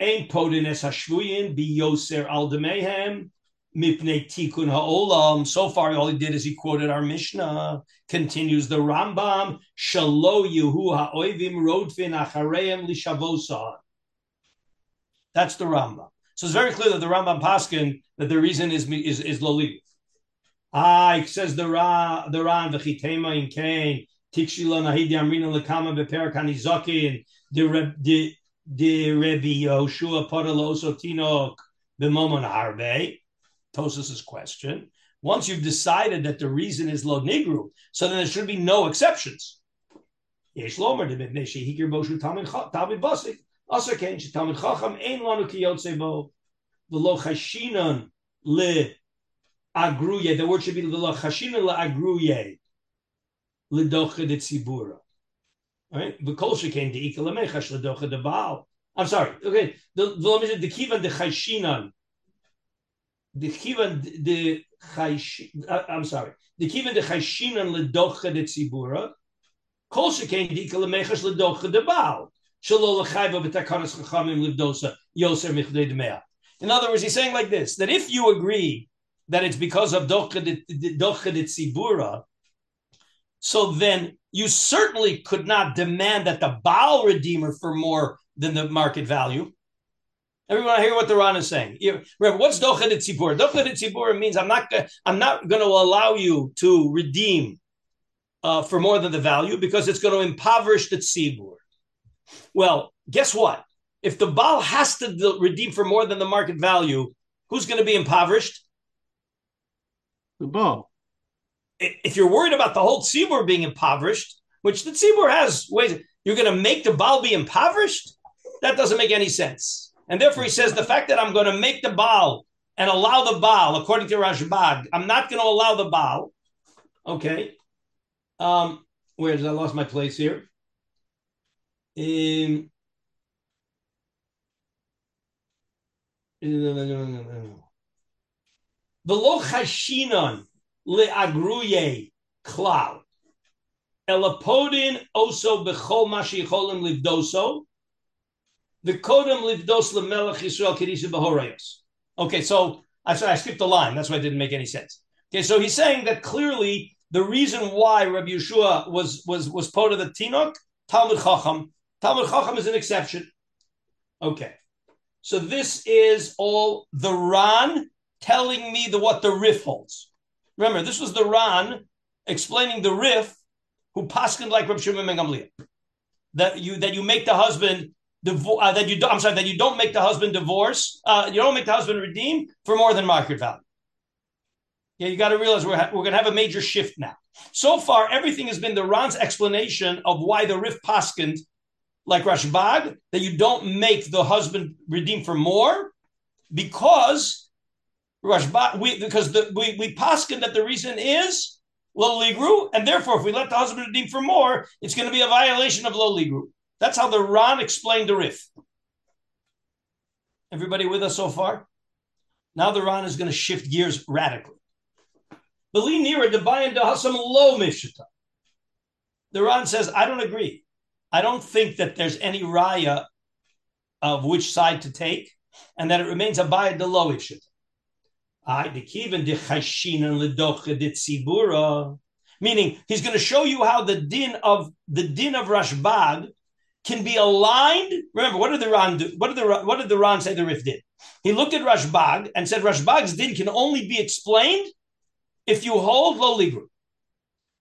Ein podin es hashvuyin bi yoser al demehem Mipnei Tikun Ha'olam. So far, all he did is he quoted our Mishnah. Continues the Rambam. Shalo Yehu Ha'oivim Rodfin Achareim Lishavosa. That's the Rambam. So it's very clear that the Rambam Paskin that the reason is is is loli. Ah, says the Ra the Ran v'chitema in Kain tikshila nahidi amrina lekama beperak hanizakin the the Rebbe Yoshua Paraloso Tinok b'momon harbe. Tosas's question. Once you've decided that the reason is lo nigru, so then there should be no exceptions. Yesh lomer de b'nei shehikir boshu tamid basik. Also ken shetamid chacham ein lanu ki yotze bo v'lo chashinan le agruye. The word should be v'lo chashinan le agruye ledocha de tzibura. Right? I'm sorry. Okay. The the the kivan de chashinan the kivan the chaysh, uh, I'm sorry, the kivan the chayshinan ledocha de tzibura, kol shekain dika lemechas ledocha de baal, shalo lechayva b'takanas chachamim livdosa yoser michdei demea. In other words, he's saying like this, that if you agree that it's because of docha de tzibura, so then you certainly could not demand that the Baal redeemer for more than the market value. Everyone I hear what the Ran is saying. Remember, what's docha de tzibur? Docha de tzibur means I'm not I'm not going to allow you to redeem uh, for more than the value because it's going to impoverish the tzibur. Well, guess what? If the Baal has to redeem for more than the market value, who's going to be impoverished? The Baal. If you're worried about the whole tzibur being impoverished, which the tzibur has ways, you're going to make the Baal be impoverished? That doesn't make any sense. And therefore, he says the fact that I'm going to make the Baal and allow the Baal, according to Rashbag, I'm not going to allow the Baal. Okay. Um, where did I lost my place here? Um, the lo chashinon leagruye klal elapodin oso bechol mashicholim livdoso the kodem livdos lemelech Yisrael kedisha behorayos. Okay, so I sorry, I skipped the line. That's why it didn't make any sense. Okay, so he's saying that clearly the reason why Rabbi Yeshua was was was part of the Tinok Talmud Chacham. Talmud Chacham is an exception. Okay, so this is all the Ran telling me the what the Rif holds. Remember, this was the Ran explaining the Rif who paskined like Rabbi Shimon ben Gamliel. That you that you make the husband uh, that you do, I'm sorry that you don't make the husband divorce, uh, you don't make the husband redeem for more than market value. Yeah, you got to realize we're, ha- we're going to have a major shift now. So far, everything has been the Ran's explanation of why the Rif Paskind, like Rashbag, that you don't make the husband redeem for more because We, because the, we, we Paskin that the reason is low ligru, and therefore, if we let the husband redeem for more, it's going to be a violation of low ligru. That's how the Ran explained the Rif. Everybody with us so far? Now the Ran is going to shift gears radically. Beli nearer the Bayan Dahasam low Mishita. The Ran says, I don't agree. I don't think that there's any raya of which side to take, and that it remains a Bayan de low Mishita. Meaning, he's going to show you how the din of the din of Rashbag can be aligned. Remember, what did the Ran do? What did the what did the Ran say the Rif did? He looked at Rashbag and said Rashbag's din can only be explained if you hold lo libru.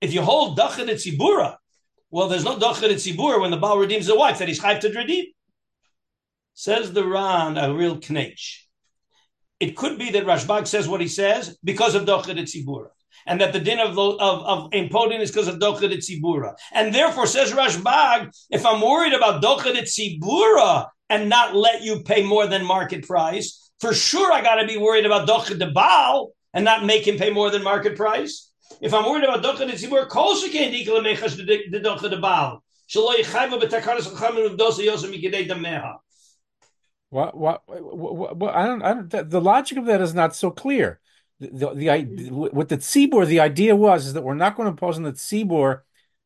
If you hold dachet tzibura, well, there's no dachet tzibura when the Baal redeems the wife that he's chayv to redeem. Says the Ran, a real knech. It could be that Rashbag says what he says because of dachet tzibura and that the din of of of is because of dochad tzibura, and therefore says Rashbag, if I'm worried about dochad tzibura and not let you pay more than market price, for sure I got to be worried about dochad de baal and not make him pay more than market price. If I'm worried about dochad tzibura, kol shekain dikla mechash de dochad de baal. Shalo yichayva betakaras chachamim of dosa yosem yigedei dameha. What, what, what, what, I don't, I don't, the, the logic of that is not so clear the, the, with the mm-hmm. tzibur, the idea was is that we're not going to impose on the tzibur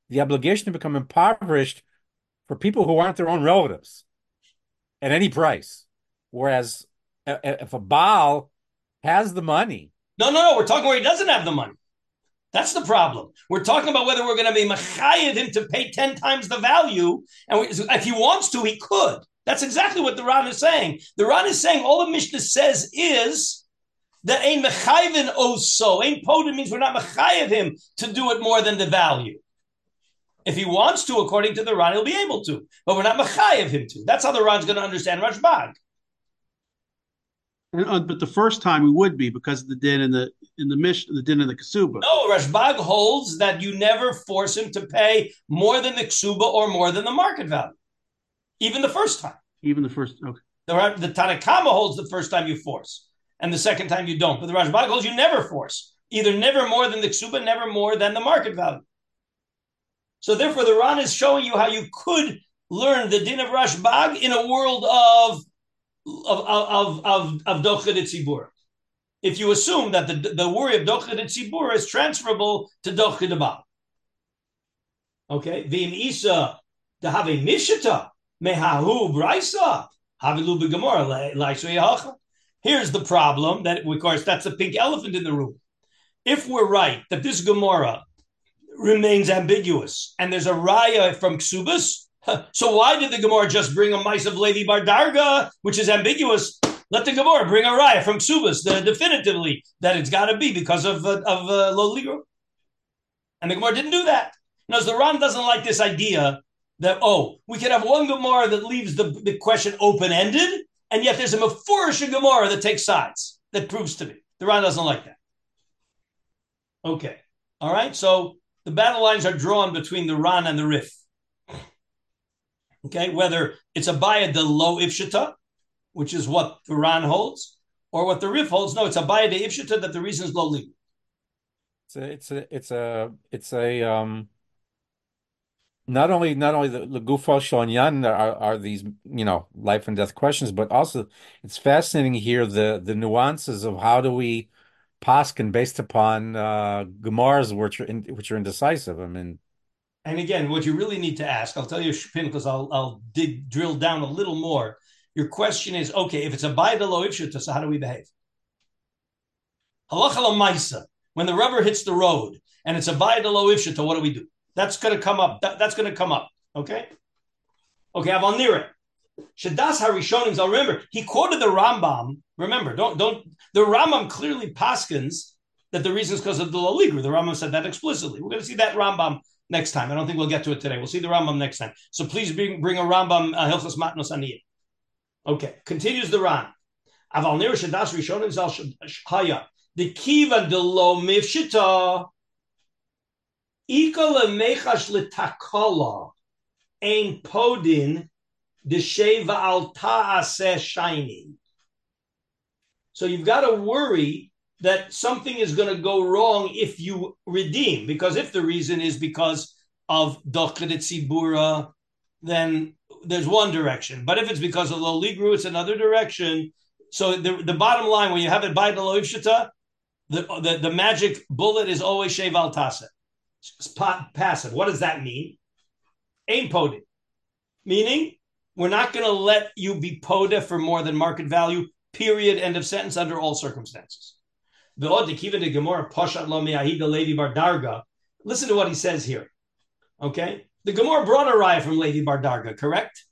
the obligation to become impoverished for people who aren't their own relatives at any price. Whereas if a Baal has the money. No, no, no. We're talking where he doesn't have the money. That's the problem. We're talking about whether we're going to be machayev him to pay ten times the value, and we, if he wants to, he could. That's exactly what the Ran is saying. The Ran is saying all the Mishnah says is that ein mechayvin oso, ein poda means we're not mechayev him to do it more than the value. If he wants to, according to the Ran, he'll be able to, but we're not mechayev him to. That's how the Ran's going to understand Rashbag. And, uh, but the first time we would be because of the din in the in the mish the din in the kasuba. No, Rashbag holds that you never force him to pay more than the ksuba or more than the market value, even the first time. Even the first okay. The, the Tanakama holds the first time you force, and the second time you don't. But the Rashbag holds you never force, either never more than the ksuba, never more than the market value. So therefore, the Ran is showing you how you could learn the din of Rashbag in a world of of of of of Tzibur. If you assume that the, the worry of Dochad Tzibur is transferable to Dochad Abal. Okay, Vim Isa to have a Mishita mehahu brisa havilu laishu Here's the problem that, of course, that's a pink elephant in the room. If we're right that this Gemara remains ambiguous and there's a raya from Ksubas, so why did the Gemara just bring a mice of Levi Bardarga, which is ambiguous? Let the Gemara bring a raya from Ksubas, the, definitively that it's got to be because of uh, of uh. And the Gemara didn't do that. Now, the Ran doesn't like this idea that oh, we could have one Gemara that leaves the, the question open ended, and yet there's a Mefurish Gemara that takes sides that proves to be. The Ran doesn't like that. Okay, all right. So the battle lines are drawn between the Ran and the Rif. Okay, whether it's a baya de lo ifshita, which is what the Ran holds, or what the Rif holds. No, it's a baya de ifshita that the reason is lo legal. It's a, it's a, it's a, it's a, um, not only, not only the, the Gufa Shonyan are, are these, you know, life and death questions, but also it's fascinating here the, the nuances of how do we paskin based upon, uh, Gemars, which are, in, which are indecisive. I mean, and again, what you really need to ask, I'll tell you, Shpin, because I'll, I'll dig, drill down a little more. Your question is, okay, if it's a lo ifshita, so how do we behave? Halacha when the rubber hits the road and it's a lo ifshita, what do we do? That's going to come up. That, that's going to come up. Okay. Okay, Aval Nira. Shadas Harishonim. I'll remember he quoted the Rambam. Remember, don't don't. The Rambam clearly paskins that the reason is because of the Laligru. The Rambam said that explicitly. We're going to see that Rambam next time. I don't think we'll get to it today. We'll see the Rambam next time. So please bring, bring a Rambam uh, Hilchas Matnos Aniyah. Okay, continues the Ran. Aval nir shadas rishonim zal haya the kiva de lo mifshita ikol mechash letakala ein podin de sheva al ta'aseh shiny. So you've got to worry that something is going to go wrong if you redeem. Because if the reason is because of Dochret Sibura, then there's one direction. But if it's because of Loligru, it's another direction. So the, the bottom line, when you have it by the Loivshita, the, the, the magic bullet is always Sheval Passive. What does that mean? Ain't poded. Meaning, we're not going to let you be poda for more than market value, period, end of sentence, under all circumstances. Listen to what he says here. Okay? The Gemara brought a raya from Levi Bardarga, correct?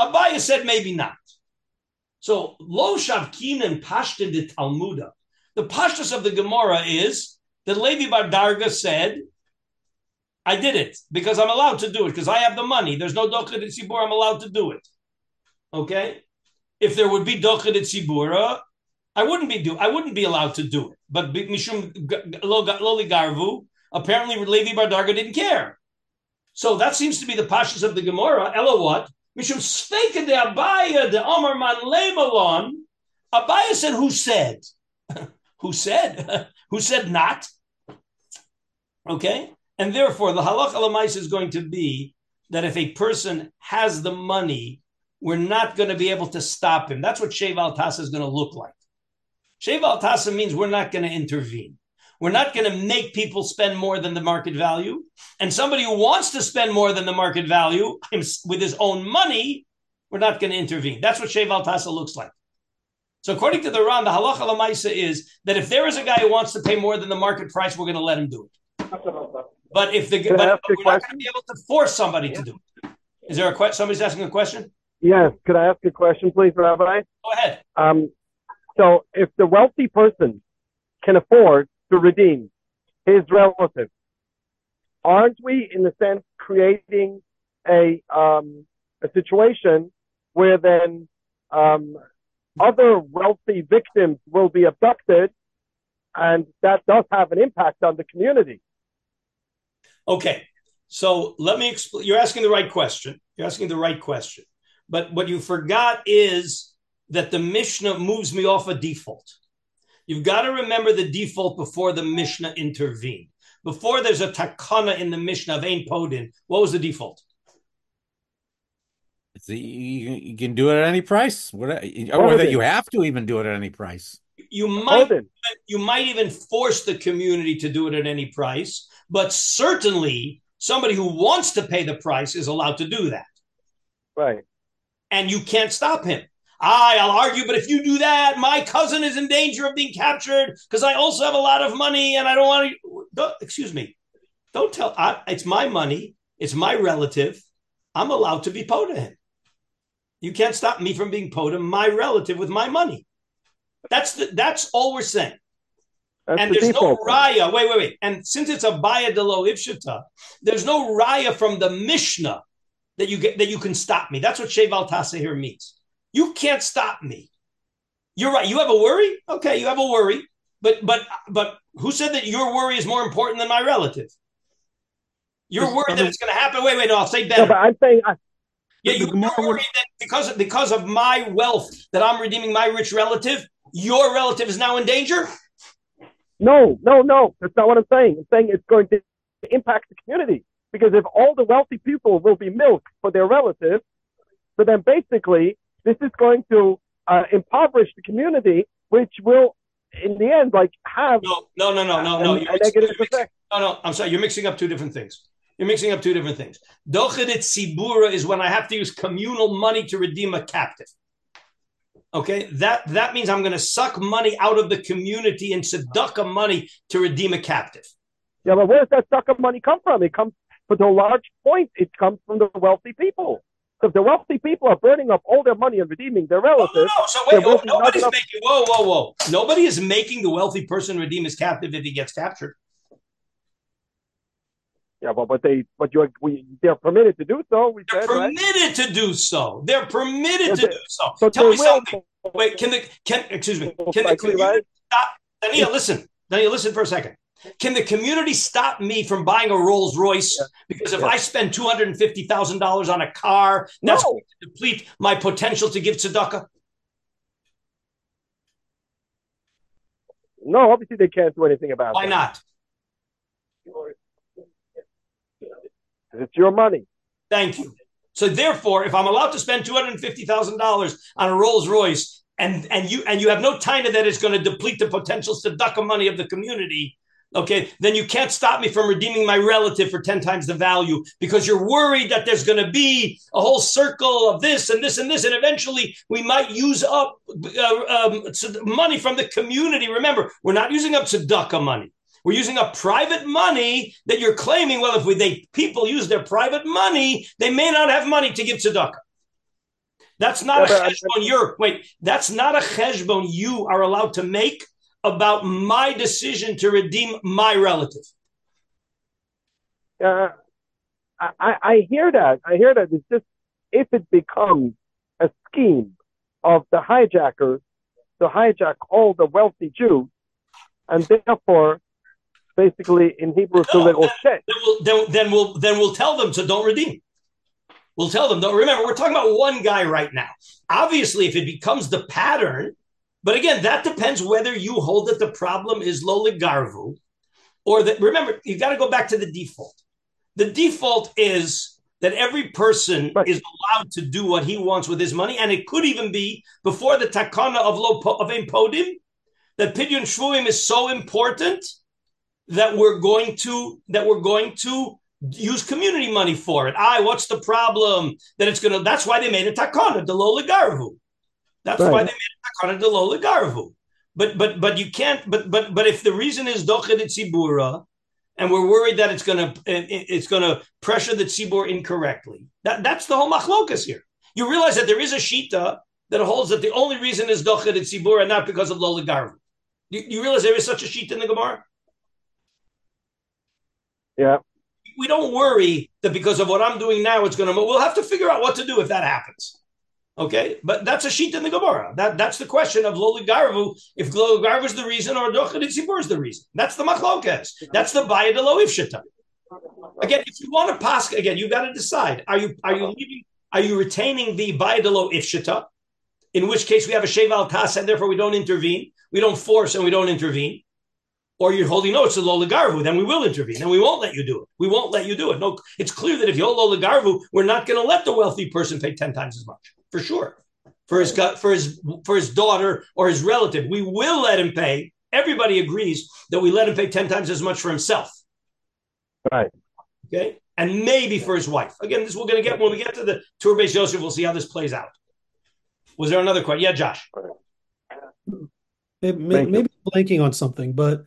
Abaya said maybe not. So, Lo Shavkin and Pashtin de Talmuda. The pashtus of the Gemara is that Levi Bardarga said, I did it because I'm allowed to do it because I have the money. There's no Dochad Tzibur, I'm allowed to do it. Okay? If there would be Dochad Tzibura, I wouldn't be do I wouldn't be allowed to do it. But Mishum Loli Garvu, apparently Levi Bardarga didn't care. So that seems to be the pashas of the Gemara. Ella what? Mishum Sveika de Abaya de Omar Man Lemalon. Abaya said, Who said? Who said? Who said not? Okay? And therefore, the halach alamais is going to be that if a person has the money, we're not going to be able to stop him. That's what Sheval Tasa is going to look like. Sheval Tasa means we're not going to intervene. We're not going to make people spend more than the market value. And somebody who wants to spend more than the market value with his own money, we're not going to intervene. That's what Sheval Tasa looks like. So according to the Ran, the halacha lamaisa is that if there is a guy who wants to pay more than the market price, we're going to let him do it. But if the but ask you a we're not going to be able to force somebody to do it. Is there a question? Somebody's asking a question. Yes. Could I ask a question, please, Rabbi? Go ahead. Um, so if the wealthy person can afford to redeem his relative, aren't we, in a sense, creating a um, a situation where then um, other wealthy victims will be abducted, and that does have an impact on the community? Okay. So let me explain. You're asking the right question. You're asking the right question. But what you forgot is that the Mishnah moves me off a default. You've got to remember the default before the Mishnah intervened. Before there's a takana in the Mishnah of Ein Podin, what was the default? It's the- you, you can do it at any price. What, or that you have to even do it at any price. You might Odin, you might even force the community to do it at any price, but certainly somebody who wants to pay the price is allowed to do that. right. and you can't stop him. I, I'll argue, but if you do that, my cousin is in danger of being captured because I also have a lot of money and I don't want to. Don't, excuse me. Don't tell. I, it's my money. It's my relative. I'm allowed to be po to him. You can't stop me from being po to my relative with my money. That's the, that's all we're saying. That's and the there's no raya. Wait, wait, wait. And since it's a baya de lo ifshita, there's no raya from the Mishnah that you get that you can stop me. That's what Sheval Tasa here means. You can't stop me. You're right. You have a worry. Okay, you have a worry. But but but who said that your worry is more important than my relative? You're worried that it's going to happen. Wait, wait. No, I'll say No, better. but I'm saying, I, yeah, you, Gemara you're would- worried that because because of my wealth that I'm redeeming my rich relative, your relative is now in danger. no, no, no. That's not what I'm saying. I'm saying it's going to impact the community because if all the wealthy people will be milk for their relatives, so then basically this is going to uh, impoverish the community, which will, in the end, like have No, no, no, no, no, a, no. You're mixing- negative effect. No, no, I'm sorry. You're mixing up two different things. You're mixing up two different things. Dochedit Sibura is when I have to use communal money to redeem a captive. Okay, that that means I'm going to suck money out of the community and tzedakah money to redeem a captive. Yeah, but where does that sucker money come from? It comes, for the large point, it comes from the wealthy people. So if the wealthy people are burning up all their money and redeeming their Oh, no, relatives, no. So wait, oh, nobody's making. Whoa, whoa, whoa! Nobody is making the wealthy person redeem his captive if he gets captured. Yeah, but but they, but you're, we, they're permitted to do so. We They're said, right? permitted to do so. They're permitted Yeah, to do so. But Tell me will, something. Wait, can the can excuse me? Can the community right? stop? Daniel, listen. Daniel, listen for a second. Can the community stop me from buying a Rolls Royce? Yeah. Because if Yeah. I spend two hundred and fifty thousand dollars on a car, that's No. going to deplete my potential to give tzedakah. No, obviously they can't do anything about it. Why that. not? It's your money. Thank you. So therefore, if I'm allowed to spend two hundred fifty thousand dollars on a Rolls Royce, and and you and you have no taina that it's going to deplete the potential tzedakah money of the community, okay, then you can't stop me from redeeming my relative for ten times the value because you're worried that there's going to be a whole circle of this and this and this, and eventually we might use up uh, um, money from the community. Remember, we're not using up tzedakah money. We're using up private money that you're claiming. Well, if we, they people use their private money, they may not have money to give tzedakah. That's not Yeah, a cheshbon you're wait. That's not a cheshbon you are allowed to make about my decision to redeem my relative. Uh, I, I I hear that. I hear that. It's just if it becomes a scheme of the hijackers to hijack all the wealthy Jews, and therefore, basically in Hebrew, No, shit. Then we'll, then, then we'll then we'll tell them to don't redeem. We'll tell them don't remember. We're talking about one guy right now. Obviously, if it becomes the pattern, but again, that depends whether you hold that the problem is loligarvu, or that remember you've got to go back to the default. The default is that every person Right. is allowed to do what he wants with his money, and it could even be before the takana of lo of ein podim that pidyon shvuyim is so important that we're going to that we're going to use community money for it. I, what's the problem that it's gonna? That's why they made a takana, the loligarvu. That's Right. why they made a takana de lo legarvu. But but but you can't. But but but if the reason is tzibura, and we're worried that it's gonna it's gonna pressure the tzibur incorrectly. That that's the whole machlokas here. You realize that there is a shita that holds that the only reason is tzibur and not because of lo legarvu. You, you realize there is such a shita in the Gemara? Yeah. We don't worry that because of what I'm doing now, it's going to. We'll have to figure out what to do if that happens. Okay, but that's a sheet in the Gemara. That that's the question of Loli Garvu. If Loli Garvu is the reason or Dochet Tzibur is the reason, that's the Machlokas. That's the Baya de Loif Shita. Again, if you want to pass, again, you got to decide: are you are you leaving? Are you retaining the Baya de Loif Shita? In which case, we have a Sheval Tas, and therefore we don't intervene. We don't force and we don't intervene. Or you're holding no, it's a Loligarvu, then we will intervene and we won't let you do it. We won't let you do it. No, it's clear that if you hold Loligarvu, we're not going to let the wealthy person pay 10 times as much, for sure. For his for his for his daughter or his relative, we will let him pay. Everybody agrees that we let him pay 10 times as much for himself. Right. Okay. And maybe for his wife. Again, this we're going to get when we get to the Tur base Joseph, we'll see how this plays out. Was there another question? Yeah, Josh. Maybe, maybe blanking on something, but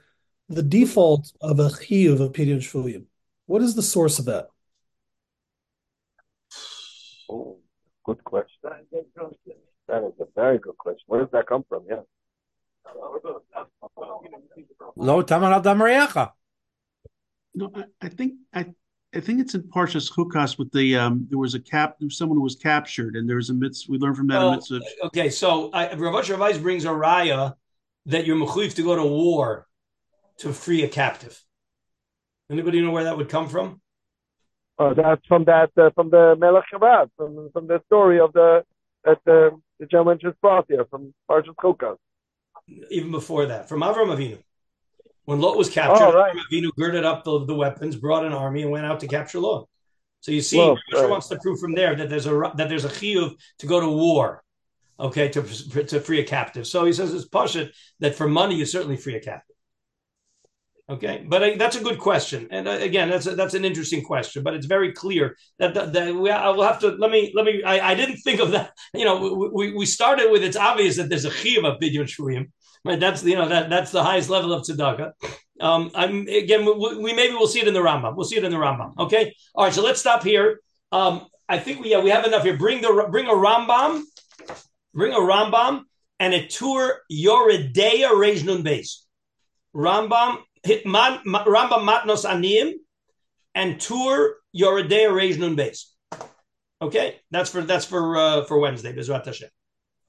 the default of a chiyuv of pidyon shvuyim. What is the source of that? Oh, good question. That is a very good question. Where does that come from? Yeah. Lo taman al No, I, I think I I think it's in Parshas Chukas with the um, there was a cap there was someone who was captured and there was a mitzvah we learned from that Oh, a mitzvah. okay, so I, Rav Asher Weiss brings a raya that you're mechuyev to go to war to free a captive. Anybody know where that would come from? Oh, that's from that uh, from the Melech Shabbat, from from the story of the that the the gentleman just brought here from Parshas Chukas. Even before that, from Avram Avinu. When Lot was captured, Oh, right. Avram Avinu girded up the, the weapons, brought an army, and went out to capture Lot. So you see, Well, Rav Asher right. wants to prove from there that there's a that there's a chiyuv to go to war, okay, to to free a captive. So he says it's pashut that for money you certainly free a captive. Okay, but uh, that's a good question, and uh, again, that's a, that's an interesting question. But it's very clear that that, we I will have to let me let me. I, I didn't think of that. You know, we, we, started with it's obvious that there's a chiyuv of pidyon shvuyim, right? That's you know that that's the highest level of tzedakah. Um, I'm again, we, we maybe we'll see it in the Rambam. We'll see it in the Rambam. Okay, all right. So let's stop here. Um, I think we yeah we have enough here. Bring the bring a Rambam, bring a Rambam and a Tur Yoredeya Reish Nun Beis. Rambam hit man, ma, Rambam Matnos Aniyim and Tur Yoredeya Reish Nun Beis. Okay, that's for that's for uh, for Wednesday. Bezrat Hashem.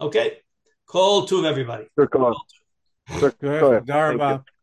Okay, call to everybody. Good call. Good. Good. Go ahead. Darba. Thank you.